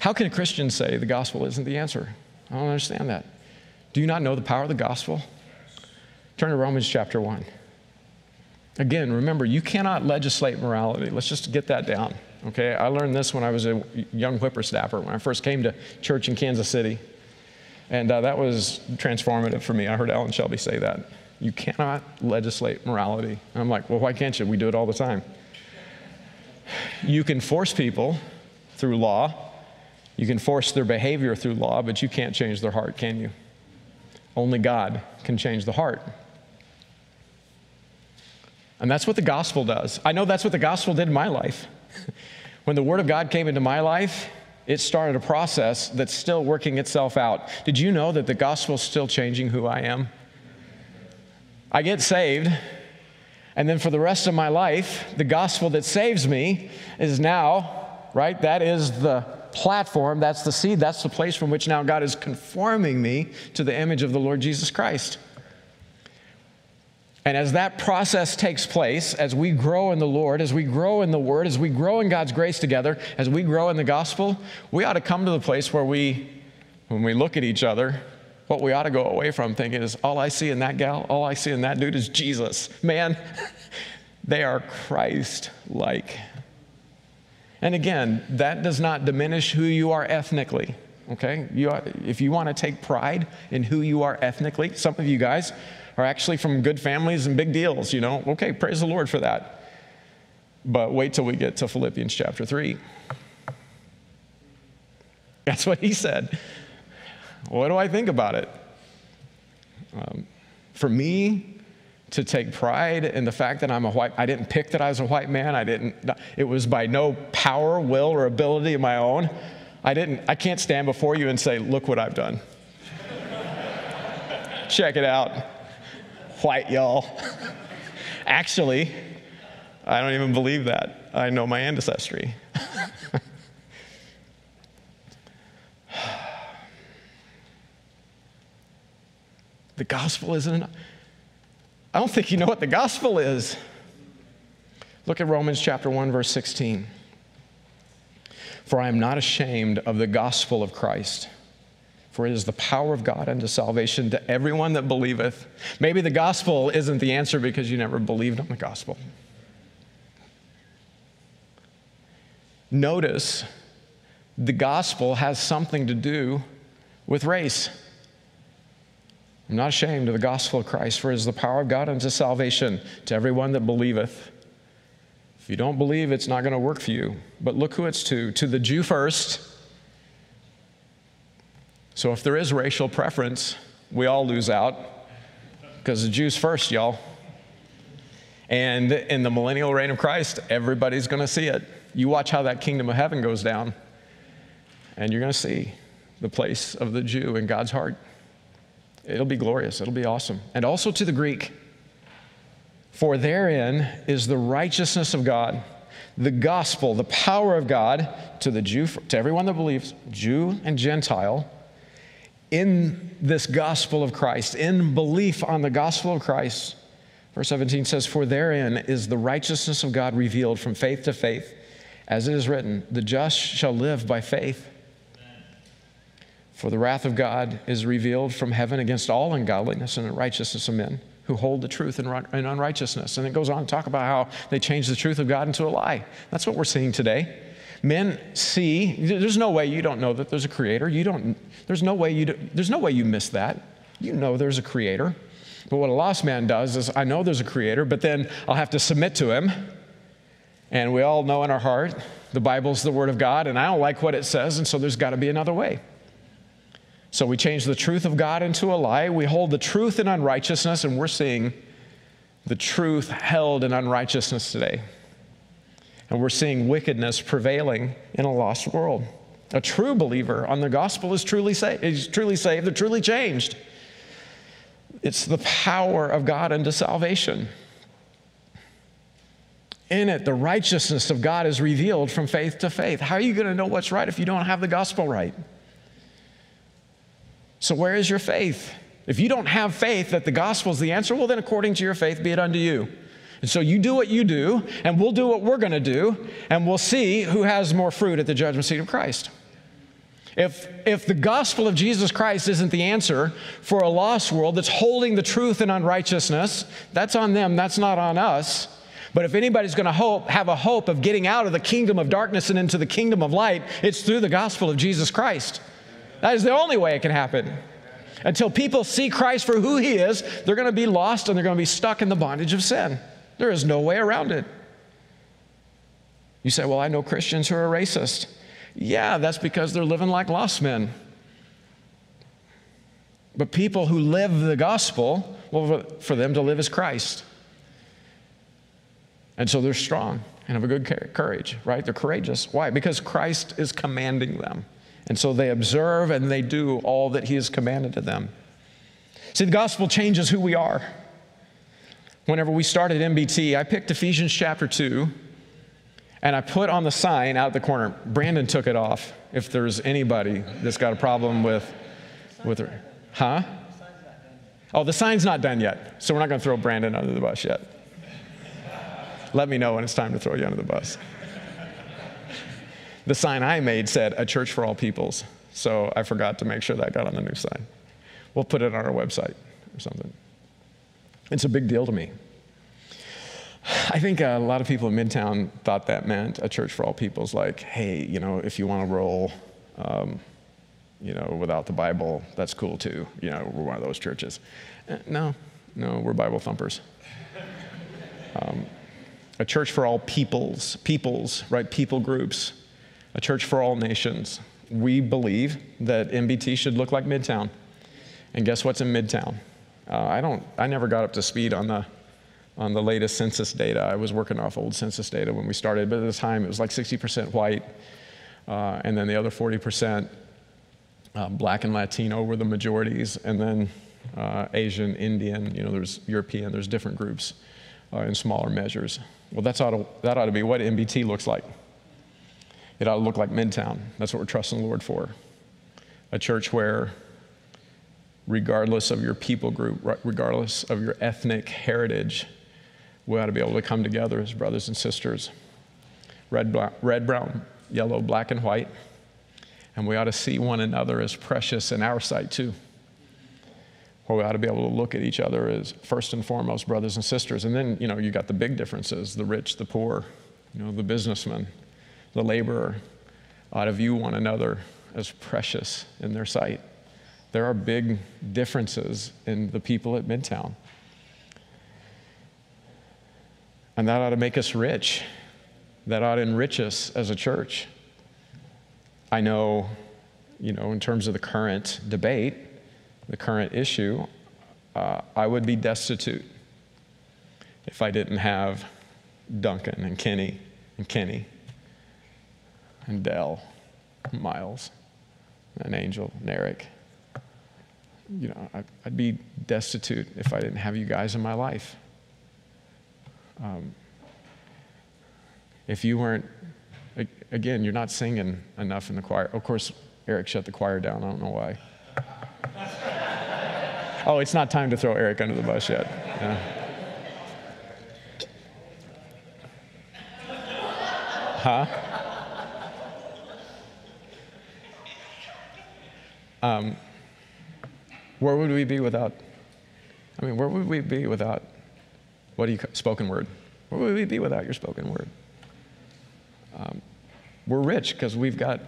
How can a Christian say the gospel isn't the answer? I don't understand that. Do you not know the power of the gospel? Turn to Romans chapter 1. Again, remember, you cannot legislate morality. Let's just get that down. Okay, I learned this when I was a young whippersnapper when I first came to church in Kansas City. And uh, that was transformative for me. I heard Alan Shelby say that. You cannot legislate morality. And I'm like, well, why can't you? We do it all the time. You can force people through law, you can force their behavior through law, but you can't change their heart, can you? Only God can change the heart. And that's what the gospel does. I know that's what the gospel did in my life. when the Word of God came into my life, it started a process that's still working itself out. Did you know that the gospel is still changing who I am? I get saved, and then for the rest of my life, the gospel that saves me is now, right? That is the platform, that's the seed, that's the place from which now God is conforming me to the image of the Lord Jesus Christ. And as that process takes place, as we grow in the Lord, as we grow in the Word, as we grow in God's grace together, as we grow in the gospel, we ought to come to the place where we, when we look at each other, what we ought to go away from thinking is all I see in that gal, all I see in that dude is Jesus. Man, they are Christ like. And again, that does not diminish who you are ethnically. Okay? You if you want to take pride in who you are ethnically, some of you guys are actually from good families and big deals, you know. Okay, praise the Lord for that. But wait till we get to Philippians chapter 3. That's what he said. What do I think about it? Um, for me to take pride in the fact that I'm a white, I didn't pick that I was a white man. I didn't, it was by no power, will, or ability of my own. I didn't, I can't stand before you and say, look what I've done. Check it out. White y'all. Actually, I don't even believe that. I know my ancestry. the gospel isn't I don't think you know what the gospel is. Look at Romans chapter 1 verse 16. For I am not ashamed of the gospel of Christ. For it is the power of God unto salvation to everyone that believeth. Maybe the gospel isn't the answer because you never believed on the gospel. Notice the gospel has something to do with race. I'm not ashamed of the gospel of Christ, for it is the power of God unto salvation to everyone that believeth. If you don't believe, it's not going to work for you. But look who it's to to the Jew first. So if there is racial preference, we all lose out because the Jews first, y'all. And in the millennial reign of Christ, everybody's going to see it. You watch how that kingdom of heaven goes down, and you're going to see the place of the Jew in God's heart. It'll be glorious, it'll be awesome. And also to the Greek, for therein is the righteousness of God, the gospel, the power of God to the Jew, to everyone that believes, Jew and Gentile, in this gospel of Christ, in belief on the gospel of Christ. Verse 17 says, For therein is the righteousness of God revealed from faith to faith. As it is written, the just shall live by faith. For the wrath of God is revealed from heaven against all ungodliness and unrighteousness of men who hold the truth in, unrighteousness. And it goes on to talk about how they change the truth of God into a lie. That's what we're seeing today. Men see, there's no way you don't know that there's a creator. You don't, there's no way you, do, there's no way you miss that. You know there's a creator. But what a lost man does is, I know there's a creator, but then I'll have to submit to him. And we all know in our heart the Bible's the Word of God, and I don't like what it says, and so there's got to be another way. So we change the truth of God into a lie. We hold the truth in unrighteousness, and we're seeing the truth held in unrighteousness today. And we're seeing wickedness prevailing in a lost world. A true believer on the gospel is truly saved, is truly saved, they're truly changed. It's the power of God unto salvation. In it, the righteousness of God is revealed from faith to faith. How are you going to know what's right if you don't have the gospel right? So, where is your faith? If you don't have faith that the gospel is the answer, well, then according to your faith be it unto you. And so you do what you do, and we'll do what we're going to do, and we'll see who has more fruit at the judgment seat of Christ. If, if the gospel of Jesus Christ isn't the answer for a lost world that's holding the truth in unrighteousness, that's on them, that's not on us. But if anybody's going to hope, have a hope of getting out of the kingdom of darkness and into the kingdom of light, it's through the gospel of Jesus Christ. That is the only way it can happen. Until people see Christ for who he is, they're going to be lost and they're going to be stuck in the bondage of sin. There is no way around it. You say, Well, I know Christians who are racist. Yeah, that's because they're living like lost men. But people who live the gospel, well, for them to live as Christ. And so they're strong and have a good courage, right? They're courageous. Why? Because Christ is commanding them. And so they observe and they do all that He has commanded to them. See, the gospel changes who we are. Whenever we started MBT, I picked Ephesians chapter 2 and I put on the sign out the corner. Brandon took it off. If there's anybody that's got a problem with, with her. Huh? Oh, the sign's not done yet. So we're not going to throw Brandon under the bus yet. Let me know when it's time to throw you under the bus. The sign I made said, A church for all peoples. So I forgot to make sure that got on the new sign. We'll put it on our website or something. It's a big deal to me. I think a lot of people in Midtown thought that meant a church for all peoples, like, hey, you know, if you want to roll, um, you know, without the Bible, that's cool too. You know, we're one of those churches. Uh, no, no, we're Bible thumpers. Um, a church for all peoples, peoples, right? People groups a church for all nations. We believe that MBT should look like Midtown. And guess what's in Midtown? Uh, I don't. I never got up to speed on the on the latest census data. I was working off old census data when we started, but at the time it was like 60% white, uh, and then the other 40% uh, black and Latino were the majorities, and then uh, Asian, Indian. You know, there's European. There's different groups uh, in smaller measures. Well, that's ought to, that ought to be what MBT looks like. It ought to look like Midtown. That's what we're trusting the Lord for. A church where regardless of your people group, regardless of your ethnic heritage, we ought to be able to come together as brothers and sisters. Red, black, red, brown, yellow, black, and white. And we ought to see one another as precious in our sight, too. Where we ought to be able to look at each other as first and foremost brothers and sisters. And then, you know, you got the big differences the rich, the poor, you know, the businessman, the laborer ought to view one another as precious in their sight. There are big differences in the people at Midtown. And that ought to make us rich. That ought to enrich us as a church. I know, you know, in terms of the current debate, the current issue, uh, I would be destitute if I didn't have Duncan and Kenny and Kenny and Dell, Miles, and Angel and Eric you know, I, would be destitute if I didn't have you guys in my life. Um, if you weren't, again, you're not singing enough in the choir. Of course, Eric shut the choir down. I don't know why. oh, it's not time to throw Eric under the bus yet. Yeah. Huh? Um, where would we be without, I mean, where would we be without, what do you, spoken word? Where would we be without your spoken word? Um, we're rich because we've got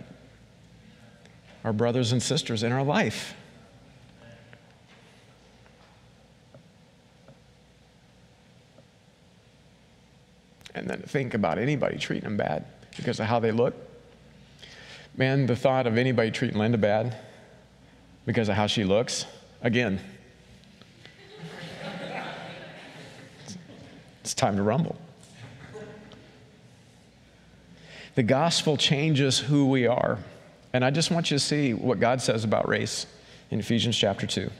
our brothers and sisters in our life. And then think about anybody treating them bad because of how they look. Man, the thought of anybody treating Linda bad because of how she looks again. it's time to rumble. The gospel changes who we are. And I just want you to see what God says about race in Ephesians chapter 2.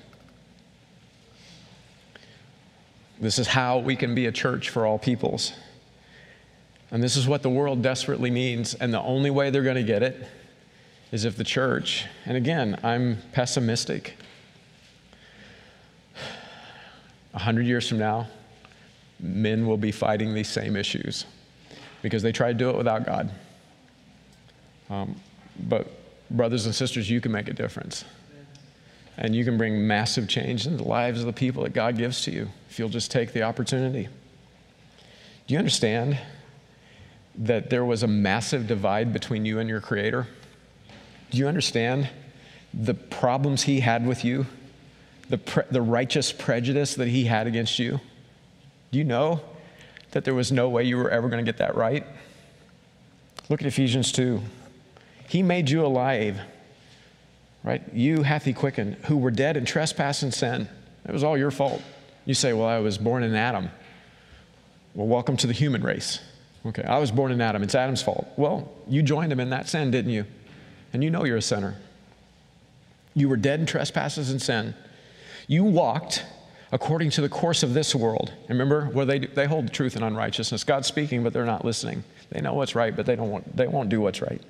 This is how we can be a church for all peoples. And this is what the world desperately needs. And the only way they're going to get it is if the church, and again, I'm pessimistic. 100 years from now, men will be fighting these same issues because they try to do it without God. Um, but, brothers and sisters, you can make a difference. And you can bring massive change in the lives of the people that God gives to you if you'll just take the opportunity. Do you understand that there was a massive divide between you and your Creator? Do you understand the problems He had with you the, pre- the righteous prejudice that he had against you? Do you know that there was no way you were ever going to get that right? Look at Ephesians 2. He made you alive, right? You hath he quickened, who were dead in trespass and sin. It was all your fault. You say, Well, I was born in Adam. Well, welcome to the human race. Okay, I was born in Adam. It's Adam's fault. Well, you joined him in that sin, didn't you? And you know you're a sinner. You were dead in trespasses and sin. You walked according to the course of this world. Remember, where they, they hold the truth and unrighteousness. God's speaking, but they're not listening. They know what's right, but they, don't want, they won't do what's right.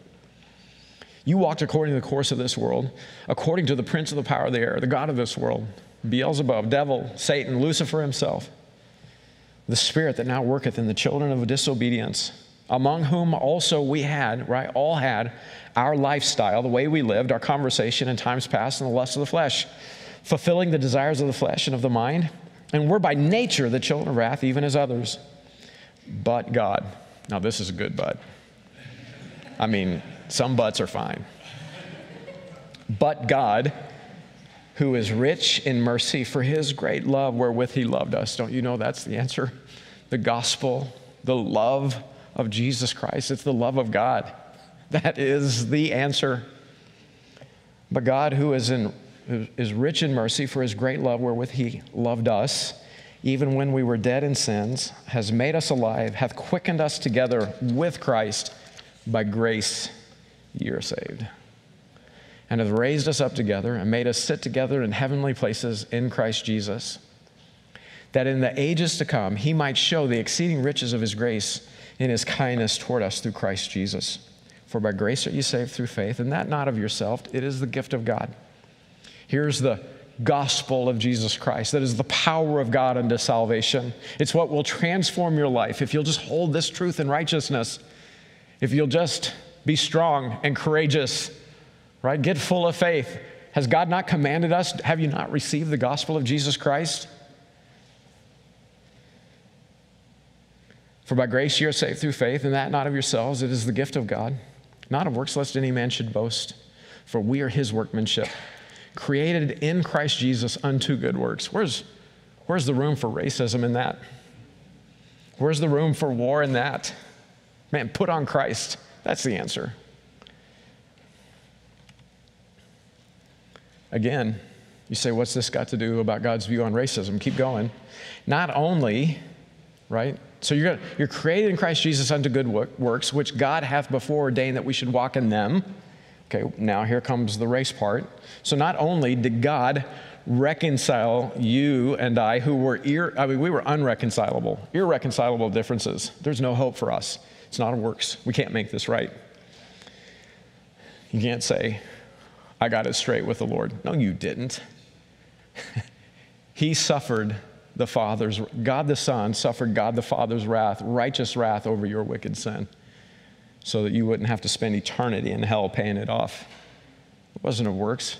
You walked according to the course of this world, according to the prince of the power of the air, the God of this world, Beelzebub, devil, Satan, Lucifer himself, the spirit that now worketh in the children of disobedience, among whom also we had, right, all had our lifestyle, the way we lived, our conversation in times past, and the lust of the flesh fulfilling the desires of the flesh and of the mind. And we're by nature the children of wrath, even as others. But God. Now, this is a good but. I mean, some buts are fine. But God, who is rich in mercy for his great love wherewith he loved us. Don't you know that's the answer? The gospel, the love of Jesus Christ. It's the love of God. That is the answer. But God, who is in is rich in mercy for his great love wherewith he loved us, even when we were dead in sins, has made us alive, hath quickened us together with Christ. By grace you are saved. And hath raised us up together and made us sit together in heavenly places in Christ Jesus, that in the ages to come he might show the exceeding riches of his grace in his kindness toward us through Christ Jesus. For by grace are you saved through faith, and that not of yourself, it is the gift of God. Here's the gospel of Jesus Christ. That is the power of God unto salvation. It's what will transform your life. If you'll just hold this truth in righteousness, if you'll just be strong and courageous, right? Get full of faith. Has God not commanded us? Have you not received the gospel of Jesus Christ? For by grace you are saved through faith, and that not of yourselves, it is the gift of God, not of works, lest any man should boast. For we are his workmanship created in Christ Jesus unto good works. Where's, where's the room for racism in that? Where's the room for war in that? Man, put on Christ. That's the answer. Again, you say, what's this got to do about God's view on racism? Keep going. Not only, right? So you're, gonna, you're created in Christ Jesus unto good works, which God hath before ordained that we should walk in them. Okay, now here comes the race part. So not only did God reconcile you and I, who were ir- I mean, we were unreconcilable, irreconcilable differences. There's no hope for us. It's not a works. We can't make this right. You can't say, I got it straight with the Lord. No, you didn't. he suffered the Father's, God the Son suffered God the Father's wrath, righteous wrath over your wicked sin so that you wouldn't have to spend eternity in hell paying it off. It wasn't of works,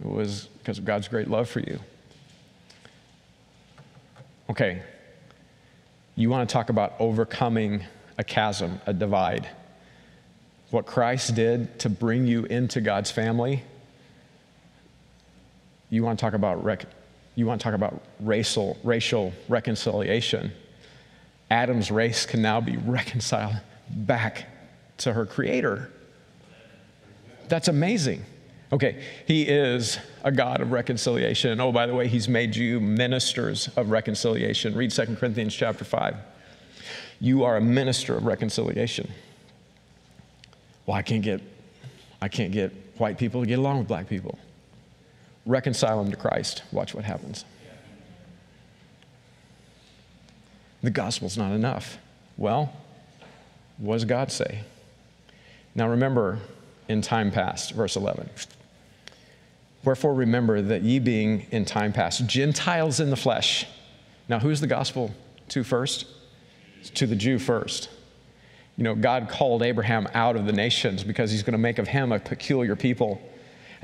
it was because of God's great love for you. Okay, you want to talk about overcoming a chasm, a divide. What Christ did to bring you into God's family. You want to talk about you want to talk about racial racial reconciliation. Adam's race can now be reconciled back to her creator. That's amazing. Okay, he is a God of reconciliation. Oh, by the way, he's made you ministers of reconciliation. Read 2 Corinthians chapter 5. You are a minister of reconciliation. Well, I can't get I can't get white people to get along with black people. Reconcile them to Christ. Watch what happens. The gospel's not enough. Well, what does God say? Now remember in time past, verse 11. Wherefore remember that ye being in time past Gentiles in the flesh. Now, who's the gospel to first? It's to the Jew first. You know, God called Abraham out of the nations because he's going to make of him a peculiar people.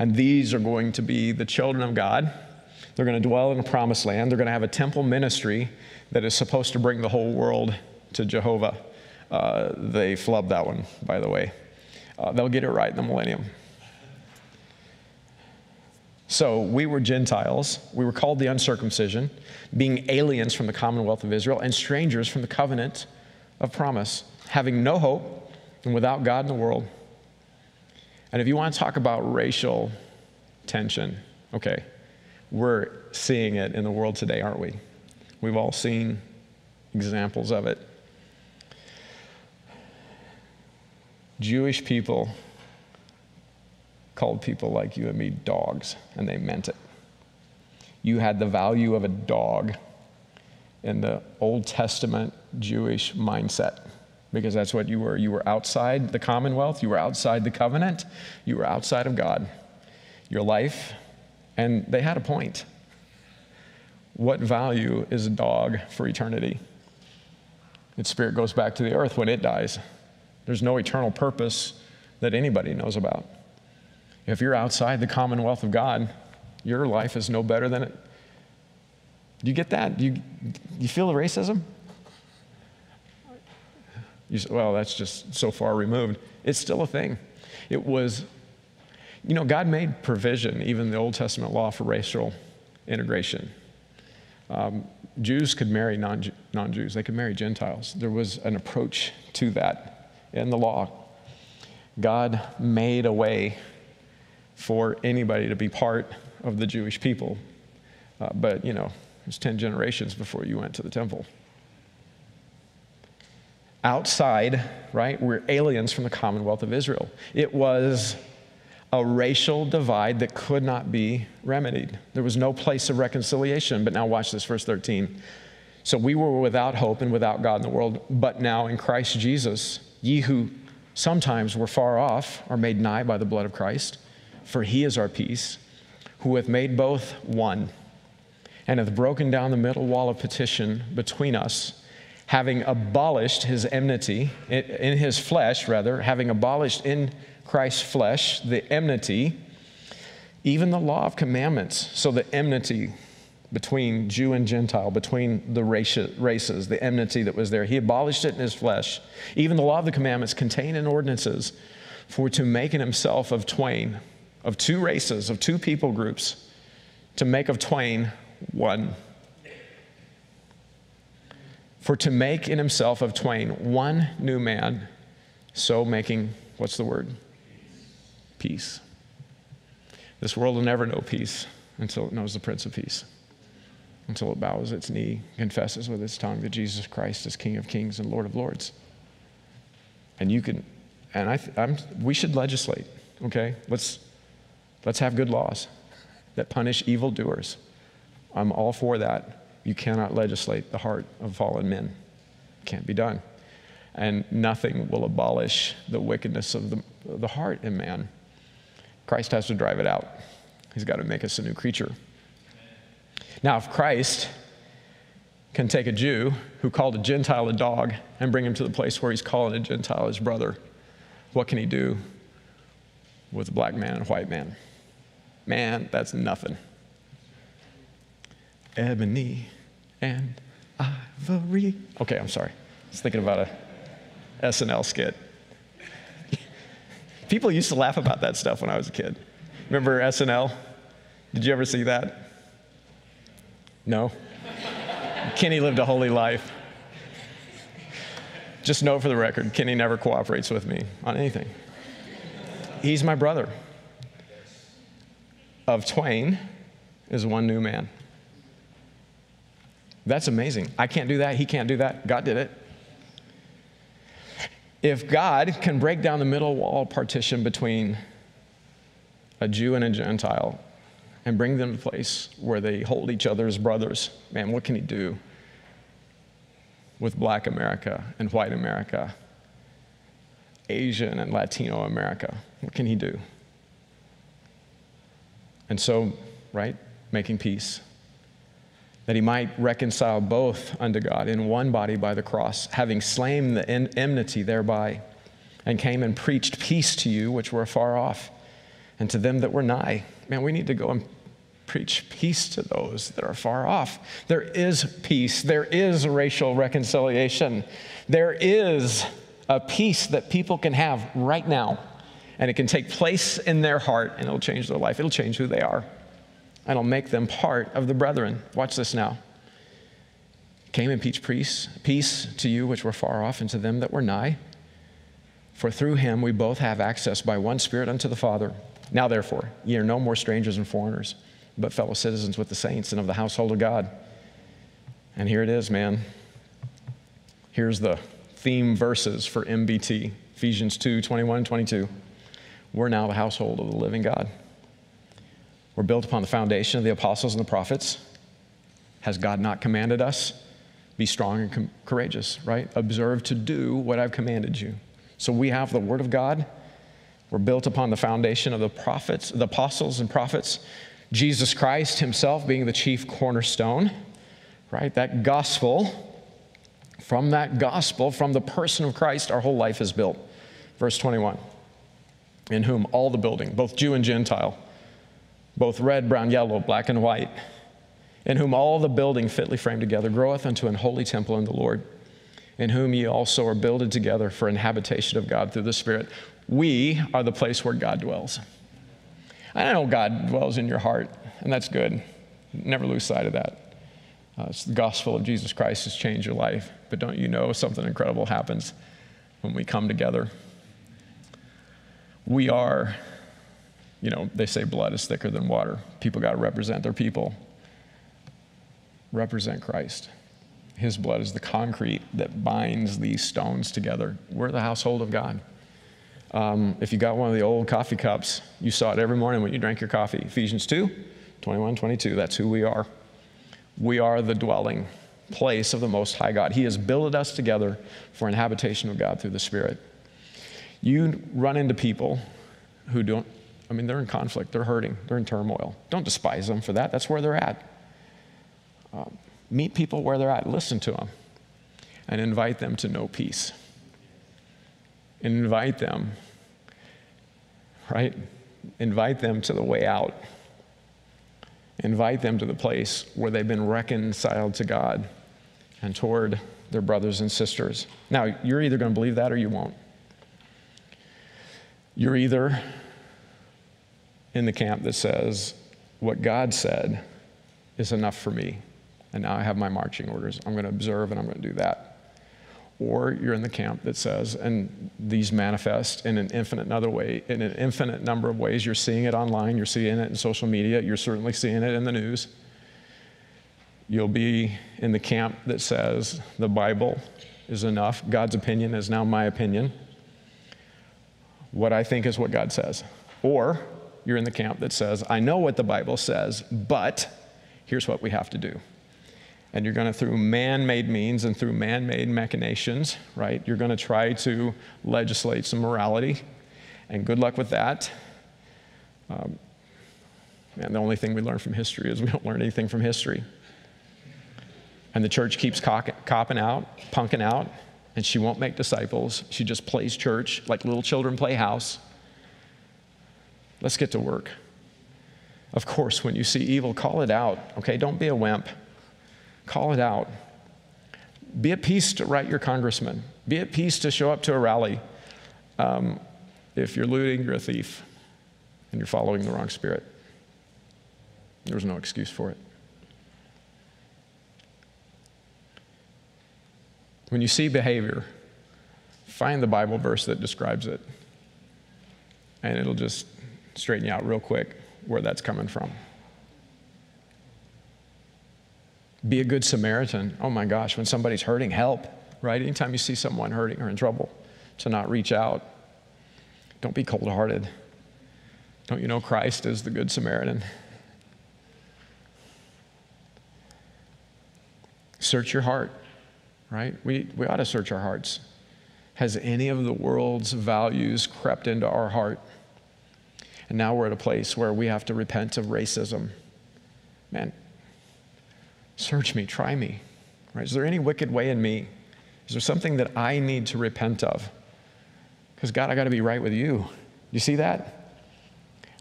And these are going to be the children of God. They're going to dwell in a promised land. They're going to have a temple ministry that is supposed to bring the whole world to Jehovah. Uh, they flubbed that one, by the way. Uh, they'll get it right in the millennium. So we were Gentiles. We were called the uncircumcision, being aliens from the commonwealth of Israel and strangers from the covenant of promise, having no hope and without God in the world. And if you want to talk about racial tension, okay, we're seeing it in the world today, aren't we? We've all seen examples of it. Jewish people called people like you and me dogs, and they meant it. You had the value of a dog in the Old Testament Jewish mindset because that's what you were. You were outside the commonwealth, you were outside the covenant, you were outside of God. Your life, and they had a point. What value is a dog for eternity? Its spirit goes back to the earth when it dies. There's no eternal purpose that anybody knows about. If you're outside the commonwealth of God, your life is no better than it. Do you get that? Do you, you feel the racism? You say, well, that's just so far removed. It's still a thing. It was, you know, God made provision, even the Old Testament law, for racial integration. Um, Jews could marry non Jews, they could marry Gentiles. There was an approach to that in the law. God made a way for anybody to be part of the Jewish people. Uh, but, you know, it was 10 generations before you went to the temple. Outside, right, we're aliens from the commonwealth of Israel. It was a racial divide that could not be remedied. There was no place of reconciliation. But now, watch this, verse 13. So we were without hope and without God in the world, but now in Christ Jesus, ye who sometimes were far off are made nigh by the blood of Christ, for he is our peace, who hath made both one, and hath broken down the middle wall of petition between us, having abolished his enmity, in his flesh, rather, having abolished in Christ's flesh the enmity, even the law of commandments. So the enmity between Jew and Gentile, between the races, the enmity that was there. He abolished it in his flesh. Even the law of the commandments contained in ordinances for to make in himself of twain, of two races, of two people groups, to make of twain one. For to make in himself of twain one new man, so making, what's the word? Peace. This world will never know peace until it knows the Prince of Peace until it bows its knee, confesses with its tongue that Jesus Christ is King of kings and Lord of lords. And you can, and I, I'm, we should legislate, okay? Let's, let's have good laws that punish evildoers. I'm all for that. You cannot legislate the heart of fallen men. Can't be done. And nothing will abolish the wickedness of the, the heart in man. Christ has to drive it out. He's got to make us a new creature. Now, if Christ can take a Jew who called a Gentile a dog and bring him to the place where he's calling a Gentile his brother, what can he do with a black man and a white man? Man, that's nothing. Ebony and ivory. Okay, I'm sorry. I was thinking about a SNL skit. People used to laugh about that stuff when I was a kid. Remember SNL? Did you ever see that? No? Kenny lived a holy life. Just note for the record, Kenny never cooperates with me on anything. He's my brother. Of twain is one new man. That's amazing. I can't do that. He can't do that. God did it. If God can break down the middle wall partition between a Jew and a Gentile, and bring them to a place where they hold each other as brothers. Man, what can he do with black America and white America, Asian and Latino America? What can he do? And so, right, making peace. That he might reconcile both unto God in one body by the cross, having slain the enmity thereby, and came and preached peace to you which were afar off, and to them that were nigh man, we need to go and preach peace to those that are far off. There is peace, there is racial reconciliation, there is a peace that people can have right now, and it can take place in their heart, and it'll change their life. It'll change who they are, and it'll make them part of the brethren. Watch this now. Came and preached peace, peace to you which were far off, and to them that were nigh. For through him we both have access by one Spirit unto the Father. Now, therefore, ye are no more strangers and foreigners, but fellow citizens with the saints and of the household of God. And here it is, man. Here's the theme verses for MBT Ephesians 2 21 and 22. We're now the household of the living God. We're built upon the foundation of the apostles and the prophets. Has God not commanded us? Be strong and com- courageous, right? Observe to do what I've commanded you. So we have the Word of God We're built upon the foundation of the prophets, the apostles and prophets, Jesus Christ himself being the chief cornerstone, right? That gospel, from that gospel, from the person of Christ, our whole life is built. Verse 21 In whom all the building, both Jew and Gentile, both red, brown, yellow, black, and white, in whom all the building fitly framed together groweth unto an holy temple in the Lord, in whom ye also are builded together for an habitation of God through the Spirit we are the place where God dwells. I know God dwells in your heart, and that's good. Never lose sight of that. Uh, it's the gospel of Jesus Christ has changed your life. But don't you know something incredible happens when we come together? We are you know, they say blood is thicker than water. People got to represent their people. Represent Christ. His blood is the concrete that binds these stones together. We're the household of God. Um, if you got one of the old coffee cups, you saw it every morning when you drank your coffee. Ephesians 2, 21, 22. That's who we are. We are the dwelling place of the Most High God. He has builded us together for an habitation of God through the Spirit. You run into people who don't, I mean, they're in conflict, they're hurting, they're in turmoil. Don't despise them for that. That's where they're at. Uh, meet people where they're at, listen to them, and invite them to know peace. Invite them, right? Invite them to the way out. Invite them to the place where they've been reconciled to God and toward their brothers and sisters. Now, you're either going to believe that or you won't. You're either in the camp that says, what God said is enough for me, and now I have my marching orders. I'm going to observe and I'm going to do that. Or you're in the camp that says, and these manifest in an infinite another way, in an infinite number of ways. You're seeing it online, you're seeing it in social media, you're certainly seeing it in the news. You'll be in the camp that says the Bible is enough. God's opinion is now my opinion. What I think is what God says. Or you're in the camp that says, I know what the Bible says, but here's what we have to do. And you're going to, through man made means and through man made machinations, right? You're going to try to legislate some morality. And good luck with that. Um, and the only thing we learn from history is we don't learn anything from history. And the church keeps copping out, punking out, and she won't make disciples. She just plays church like little children play house. Let's get to work. Of course, when you see evil, call it out, okay? Don't be a wimp. Call it out. Be at peace to write your congressman. Be at peace to show up to a rally. Um, if you're looting, you're a thief and you're following the wrong spirit. There's no excuse for it. When you see behavior, find the Bible verse that describes it, and it'll just straighten you out real quick where that's coming from. Be a good Samaritan. Oh my gosh, when somebody's hurting, help, right? Anytime you see someone hurting or in trouble, to not reach out. Don't be cold hearted. Don't you know Christ is the good Samaritan? Search your heart right? We, we ought to search our hearts. Has any of the world's values crept into our heart? And now we're at a place where we have to repent of racism. Man, search me, try me. Right? Is there any wicked way in me? Is there something that I need to repent of? Because, God, I got to be right with you. You see that?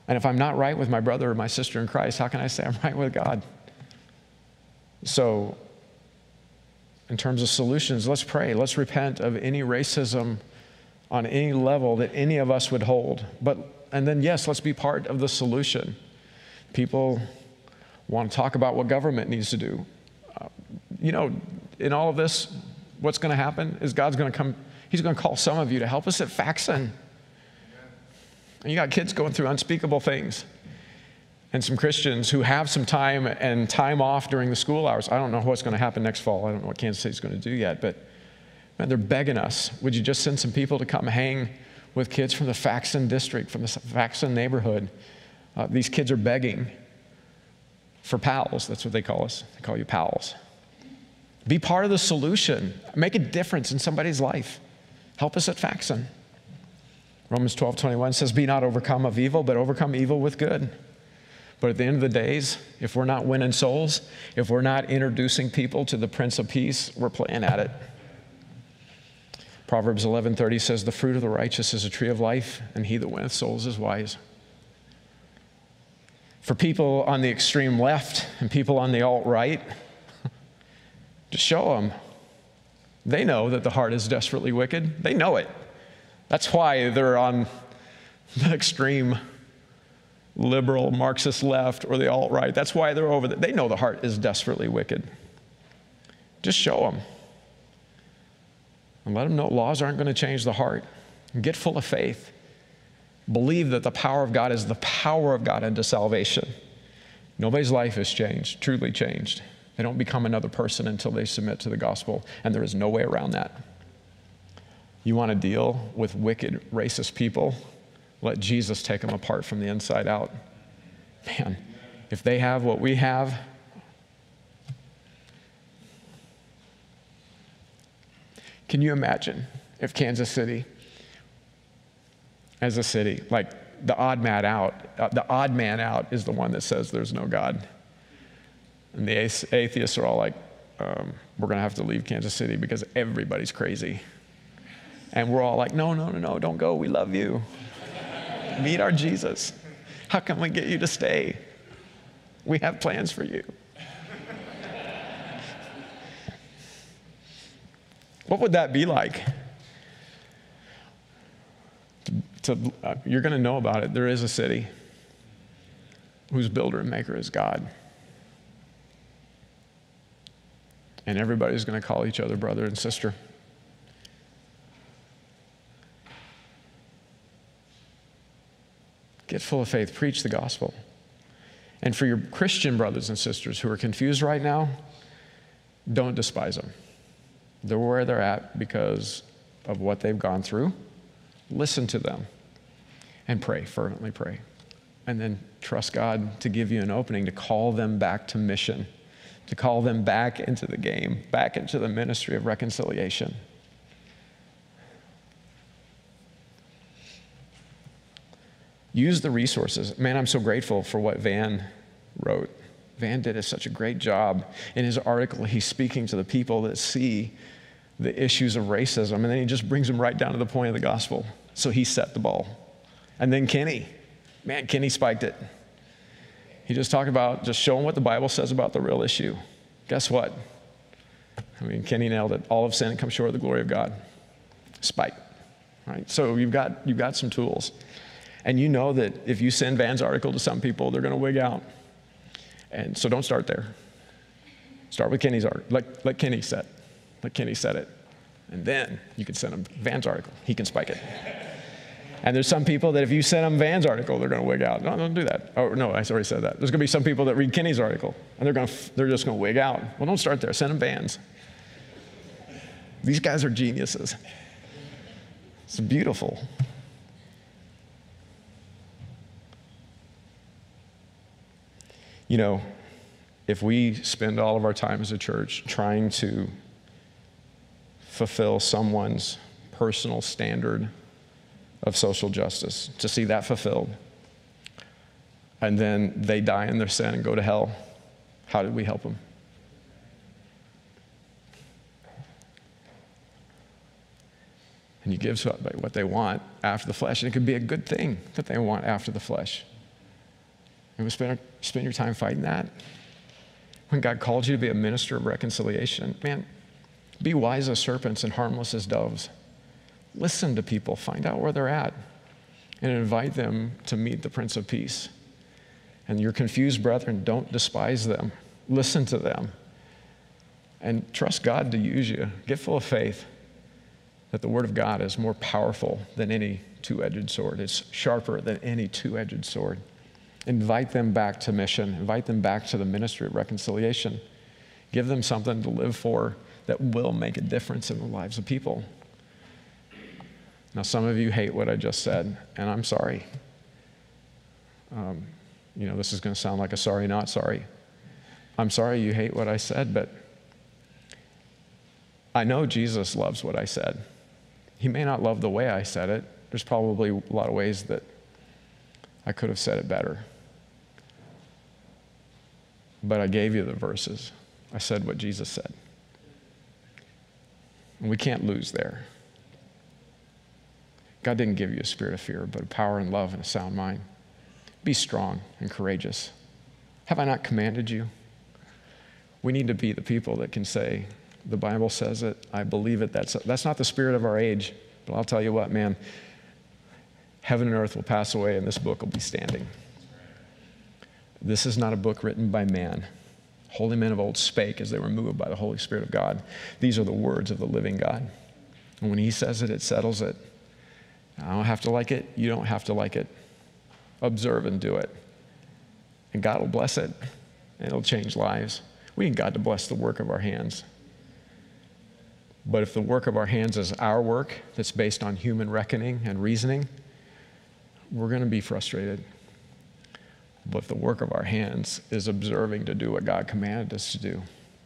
And if I'm not right with my brother or my sister in Christ, how can I say I'm right with God? So in terms of solutions, let's pray. Let's repent of any racism on any level that any of us would hold. But and then yes, let's be part of the solution. People want to talk about what government needs to do. Uh, you know, in all of this, what's going to happen is God's going to come. He's going to call some of you to help us at Faxon. And you got kids going through unspeakable things and some Christians who have some time and time off during the school hours. I don't know what's going to happen next fall. I don't know what Kansas State's going to do yet, but man, they're begging us. Would you just send some people to come hang with kids from the Faxon district, from the Faxon neighborhood? Uh, these kids are begging for pals. That's what they call us. They call you pals. Be part of the solution. Make a difference in somebody's life. Help us at Faxon. Romans 12, 21 says, Be not overcome of evil, but overcome evil with good. But at the end of the days, if we're not winning souls, if we're not introducing people to the Prince of Peace, we're playing at it. Proverbs 11:30 says, "The fruit of the righteous is a tree of life, and he that winneth souls is wise." For people on the extreme left and people on the alt right, just show them. They know that the heart is desperately wicked. They know it. That's why they're on the extreme liberal, Marxist left, or the alt right. That's why they're over there. They know the heart is desperately wicked. Just show them. And let them know laws aren't going to change the heart. Get full of faith. believe that the power of God is the power of God into salvation. Nobody's life is changed, truly changed. They don't become another person until they submit to the gospel, and there is no way around that. You want to deal with wicked, racist people? Let Jesus take them apart from the inside out. Man, if they have what we have, can you imagine if Kansas City, as a city, like the odd man out, uh, the odd man out is the one that says there's no God. And the atheists are all like, um, we're going to have to leave Kansas City because everybody's crazy. And we're all like, no, no, no, no, don't go. We love you. Meet our Jesus. How can we get you to stay? We have plans for you. What would that be like? To, uh, you're going to know about it. There is a city whose builder and maker is God. And everybody's going to call each other brother and sister. Get full of faith, preach the gospel. And for your Christian brothers and sisters who are confused right now, don't despise them. They're where they're at because of what they've gone through. Listen to them and pray, fervently pray. And then trust God to give you an opening to call them back to mission, to call them back into the game, back into the ministry of reconciliation. use the resources. Man, I'm so grateful for what Van wrote. Van did such a great job. In his article, he's speaking to the people that see the issues of racism, and then he just brings them right down to the point of the gospel. So he set the ball. And then Kenny, man, Kenny spiked it. He just talked about just showing what the Bible says about the real issue. Guess what? I mean, Kenny nailed it. All of sin and come short of the glory of God. Spike. Right? So you've got, you've got some tools. And you know that if you send Van's article to some people, they're going to wig out. And so don't start there. Start with Kenny's article. Let, let Kenny set. Let Kenny set it. And then you can send him Van's article. He can spike it. And there's some people that if you send them Van's article, they're going to wig out. No, don't do that. Oh, no, I already said that. There's going to be some people that read Kenny's article, and they're, going to, they're just going to wig out. Well, don't start there. Send them Van's. These guys are geniuses. It's beautiful. You know, if we spend all of our time as a church trying to fulfill someone's personal standard of social justice, to see that fulfilled, and then they die in their sin and go to hell, how did we help them? And you give what they want after the flesh, and it could be a good thing that they want after the flesh. And we spend, spend your time fighting that. When God called you to be a minister of reconciliation, man, be wise as serpents and harmless as doves. Listen to people, find out where they're at, and invite them to meet the Prince of Peace. And your confused brethren, don't despise them. Listen to them. And trust God to use you. Get full of faith that the Word of God is more powerful than any two edged sword, it's sharper than any two edged sword. Invite them back to mission, invite them back to the ministry of reconciliation. Give them something to live for that will make a difference in the lives of people. Now, some of you hate what I just said, and I'm sorry. Um, you know, this is going to sound like a sorry, not sorry. I'm sorry you hate what I said, but I know Jesus loves what I said. He may not love the way I said it. There's probably a lot of ways that I could have said it better. But I gave you the verses. I said what Jesus said. And we can't lose there. God didn't give you a spirit of fear, but a power and love and a sound mind. Be strong and courageous. Have I not commanded you? We need to be the people that can say, the Bible says it, I believe it. That's, that's not the spirit of our age, but I'll tell you what, man, heaven and earth will pass away and this book will be standing. This is not a book written by man. Holy men of old spake as they were moved by the Holy Spirit of God. These are the words of the living God. And when he says it, it settles it. I don't have to like it. You don't have to like it. Observe and do it. And God will bless it, and it'll change lives. We need God to bless the work of our hands. But if the work of our hands is our work that's based on human reckoning and reasoning, we're going to be frustrated. But the work of our hands is observing to do what God commanded us to do,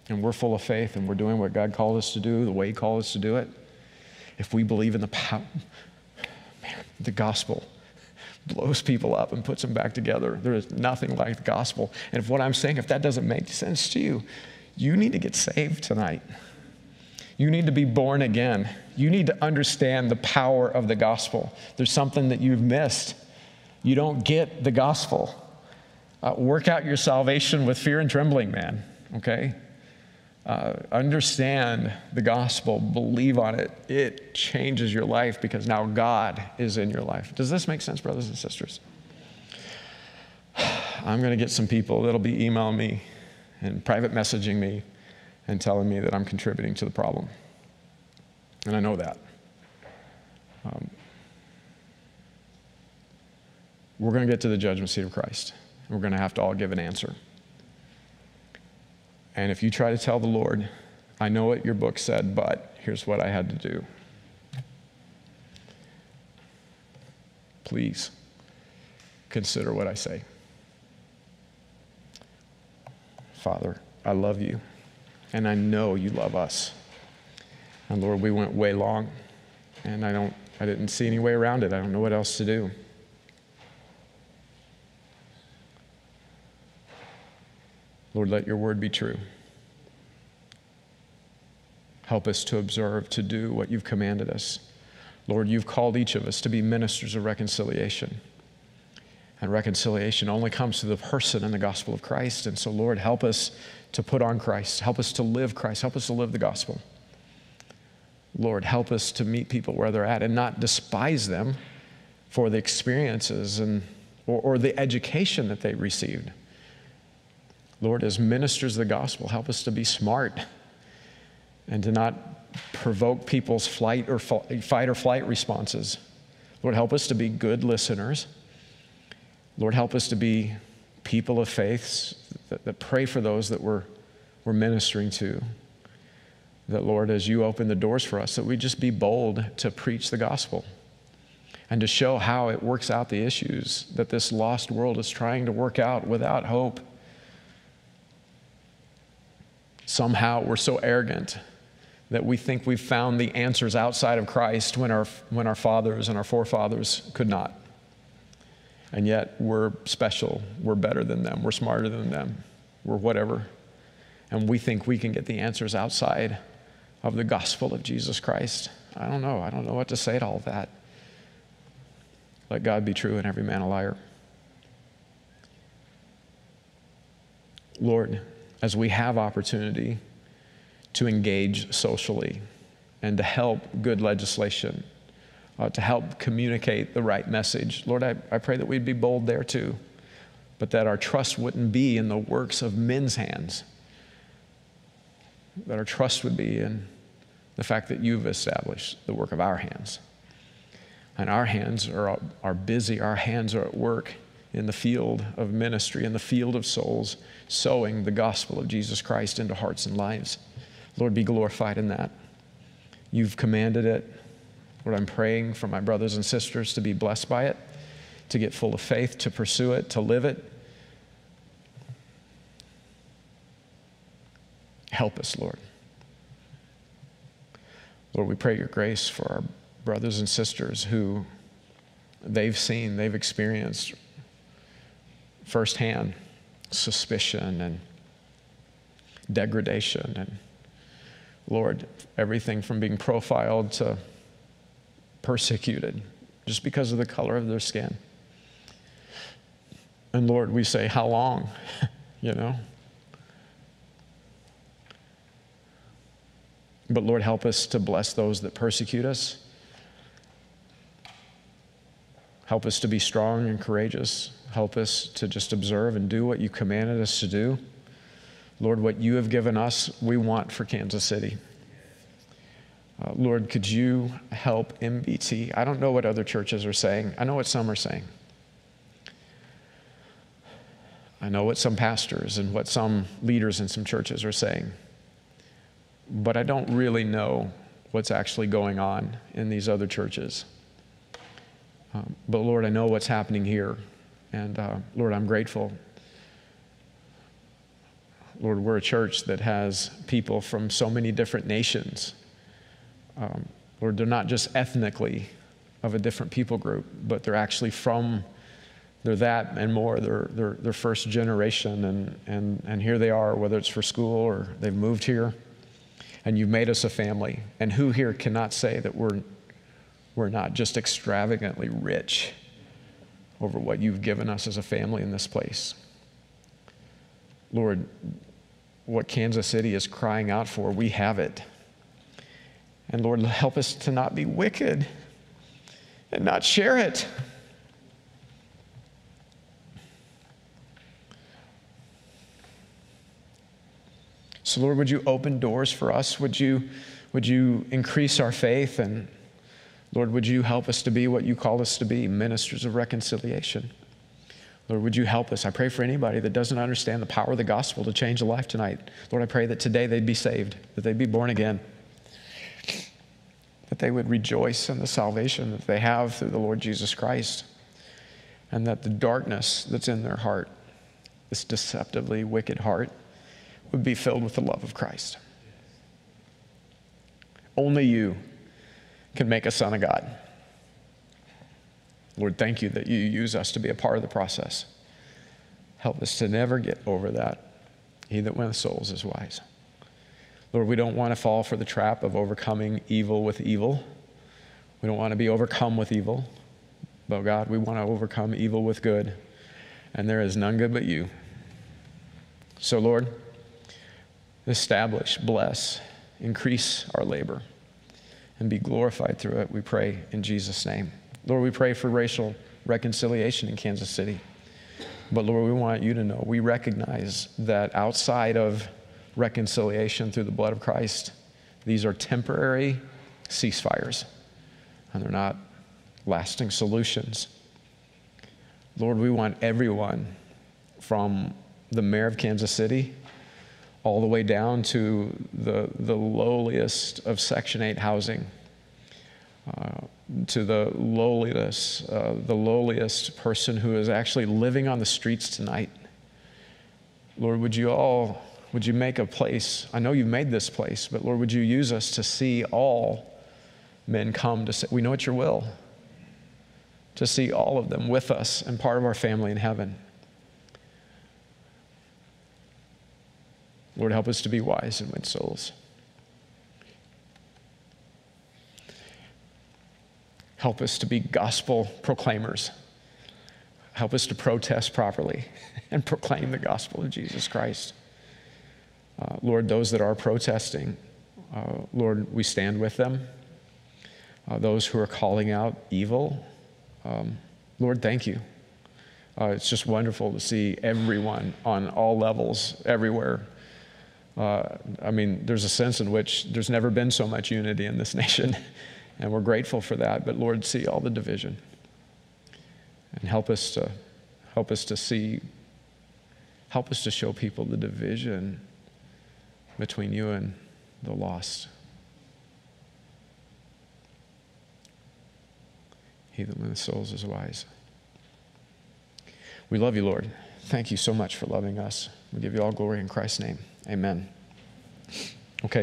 and we're full of faith and we're doing what God called us to do, the way He called us to do it, if we believe in the power, man, the gospel blows people up and puts them back together. There is nothing like the gospel. And if what I'm saying, if that doesn't make sense to you, you need to get saved tonight. You need to be born again. You need to understand the power of the gospel. There's something that you've missed. You don't get the gospel. Uh, work out your salvation with fear and trembling, man, okay? Uh, understand the gospel, believe on it. It changes your life because now God is in your life. Does this make sense, brothers and sisters? I'm going to get some people that'll be emailing me and private messaging me and telling me that I'm contributing to the problem. And I know that. Um, we're going to get to the judgment seat of Christ. We're going to have to all give an answer. And if you try to tell the Lord, I know what your book said, but here's what I had to do. Please consider what I say. Father, I love you. And I know you love us. And Lord, we went way long, and I don't I didn't see any way around it. I don't know what else to do. Lord, let your word be true. Help us to observe, to do what you've commanded us. Lord, you've called each of us to be ministers of reconciliation. And reconciliation only comes through the person and the gospel of Christ. And so, Lord, help us to put on Christ. Help us to live Christ. Help us to live the gospel. Lord, help us to meet people where they're at and not despise them for the experiences and, or, or the education that they received. Lord, as ministers of the gospel, help us to be smart and to not provoke people's flight or fight or flight responses. Lord, help us to be good listeners. Lord, help us to be people of faith that, that pray for those that we're, we're ministering to. That, Lord, as you open the doors for us, that we just be bold to preach the gospel and to show how it works out the issues that this lost world is trying to work out without hope. Somehow we're so arrogant that we think we've found the answers outside of Christ when our, when our fathers and our forefathers could not. And yet we're special, we're better than them, we're smarter than them, we're whatever. And we think we can get the answers outside of the gospel of Jesus Christ. I don't know. I don't know what to say to all that. Let God be true and every man a liar. Lord, as we have opportunity to engage socially and to help good legislation, uh, to help communicate the right message, Lord, I, I pray that we'd be bold there too, but that our trust wouldn't be in the works of men's hands, that our trust would be in the fact that you've established the work of our hands. And our hands are, are busy, our hands are at work in the field of ministry, in the field of souls, sowing the gospel of Jesus Christ into hearts and lives. Lord, be glorified in that. You've commanded it. Lord, I'm praying for my brothers and sisters to be blessed by it, to get full of faith, to pursue it, to live it. Help us, Lord. Lord, we pray your grace for our brothers and sisters who they've seen, they've experienced firsthand suspicion and degradation. And Lord, everything from being profiled to persecuted just because of the color of their skin. And Lord, we say, How long? you know? But Lord, help us to bless those that persecute us. Help us to be strong and courageous. Help us to just observe and do what you commanded us to do. Lord, what you have given us, we want for Kansas City. Uh, Lord, could you help MBT? I don't know what other churches are saying. I know what some are saying. I know what some pastors and what some leaders in some churches are saying. But I don't really know what's actually going on in these other churches. Um, but Lord, I know what's happening here. And uh, Lord, I'm grateful. Lord, we're a church that has people from so many different nations um, Lord, they're not just ethnically of a different people group, but they're actually from, they're that and more. They're, they're, they're first generation, and, and, and here they are, whether it's for school or they've moved here, and you've made us a family. And who here cannot say that we're, we're not just extravagantly rich over what you've given us as a family in this place? Lord, what Kansas City is crying out for, we have it. And Lord, help us to not be wicked and not share it. So, Lord, would you open doors for us? Would you, would you increase our faith? And, Lord, would you help us to be what you call us to be ministers of reconciliation? Lord, would you help us? I pray for anybody that doesn't understand the power of the gospel to change a life tonight. Lord, I pray that today they'd be saved, that they'd be born again that they would rejoice in the salvation that they have through the Lord Jesus Christ, and that the darkness that's in their heart, this deceptively wicked heart, would be filled with the love of Christ. Only you can make a son of God. Lord, thank you that you use us to be a part of the process. Help us to never get over that. He that winneth souls is wise. Lord, we don't want to fall for the trap of overcoming evil with evil. We don't want to be overcome with evil. But God, we want to overcome evil with good. And there is none good but you. So, Lord, establish, bless, increase our labor, and be glorified through it, we pray in Jesus' name. Lord, we pray for racial reconciliation in Kansas City. But Lord, we want you to know we recognize that outside of reconciliation through the blood of Christ. These are temporary ceasefires, and they're not lasting solutions. Lord, we want everyone from the mayor of Kansas City all the way down to the, the lowliest of Section 8 housing, uh, to the lowliest, uh, the lowliest person who is actually living on the streets tonight. Lord, would you all would you make a place? I know you've made this place, but Lord, would you use us to see all men come to say, We know it's your will, to see all of them with us and part of our family in heaven. Lord, help us to be wise and win souls. Help us to be gospel proclaimers. Help us to protest properly and proclaim the gospel of Jesus Christ. Uh, Lord, those that are protesting, uh, Lord, we stand with them. Uh, those who are calling out evil, um, Lord, thank you. Uh, it's just wonderful to see everyone on all levels, everywhere. Uh, I mean, there's a sense in which there's never been so much unity in this nation, and we're grateful for that. But Lord, see all the division, and help us to help us to see, help us to show people the division between you and the lost. He that winneth souls is wise. We love you, Lord. Thank you so much for loving us. We give you all glory in Christ's name. Amen.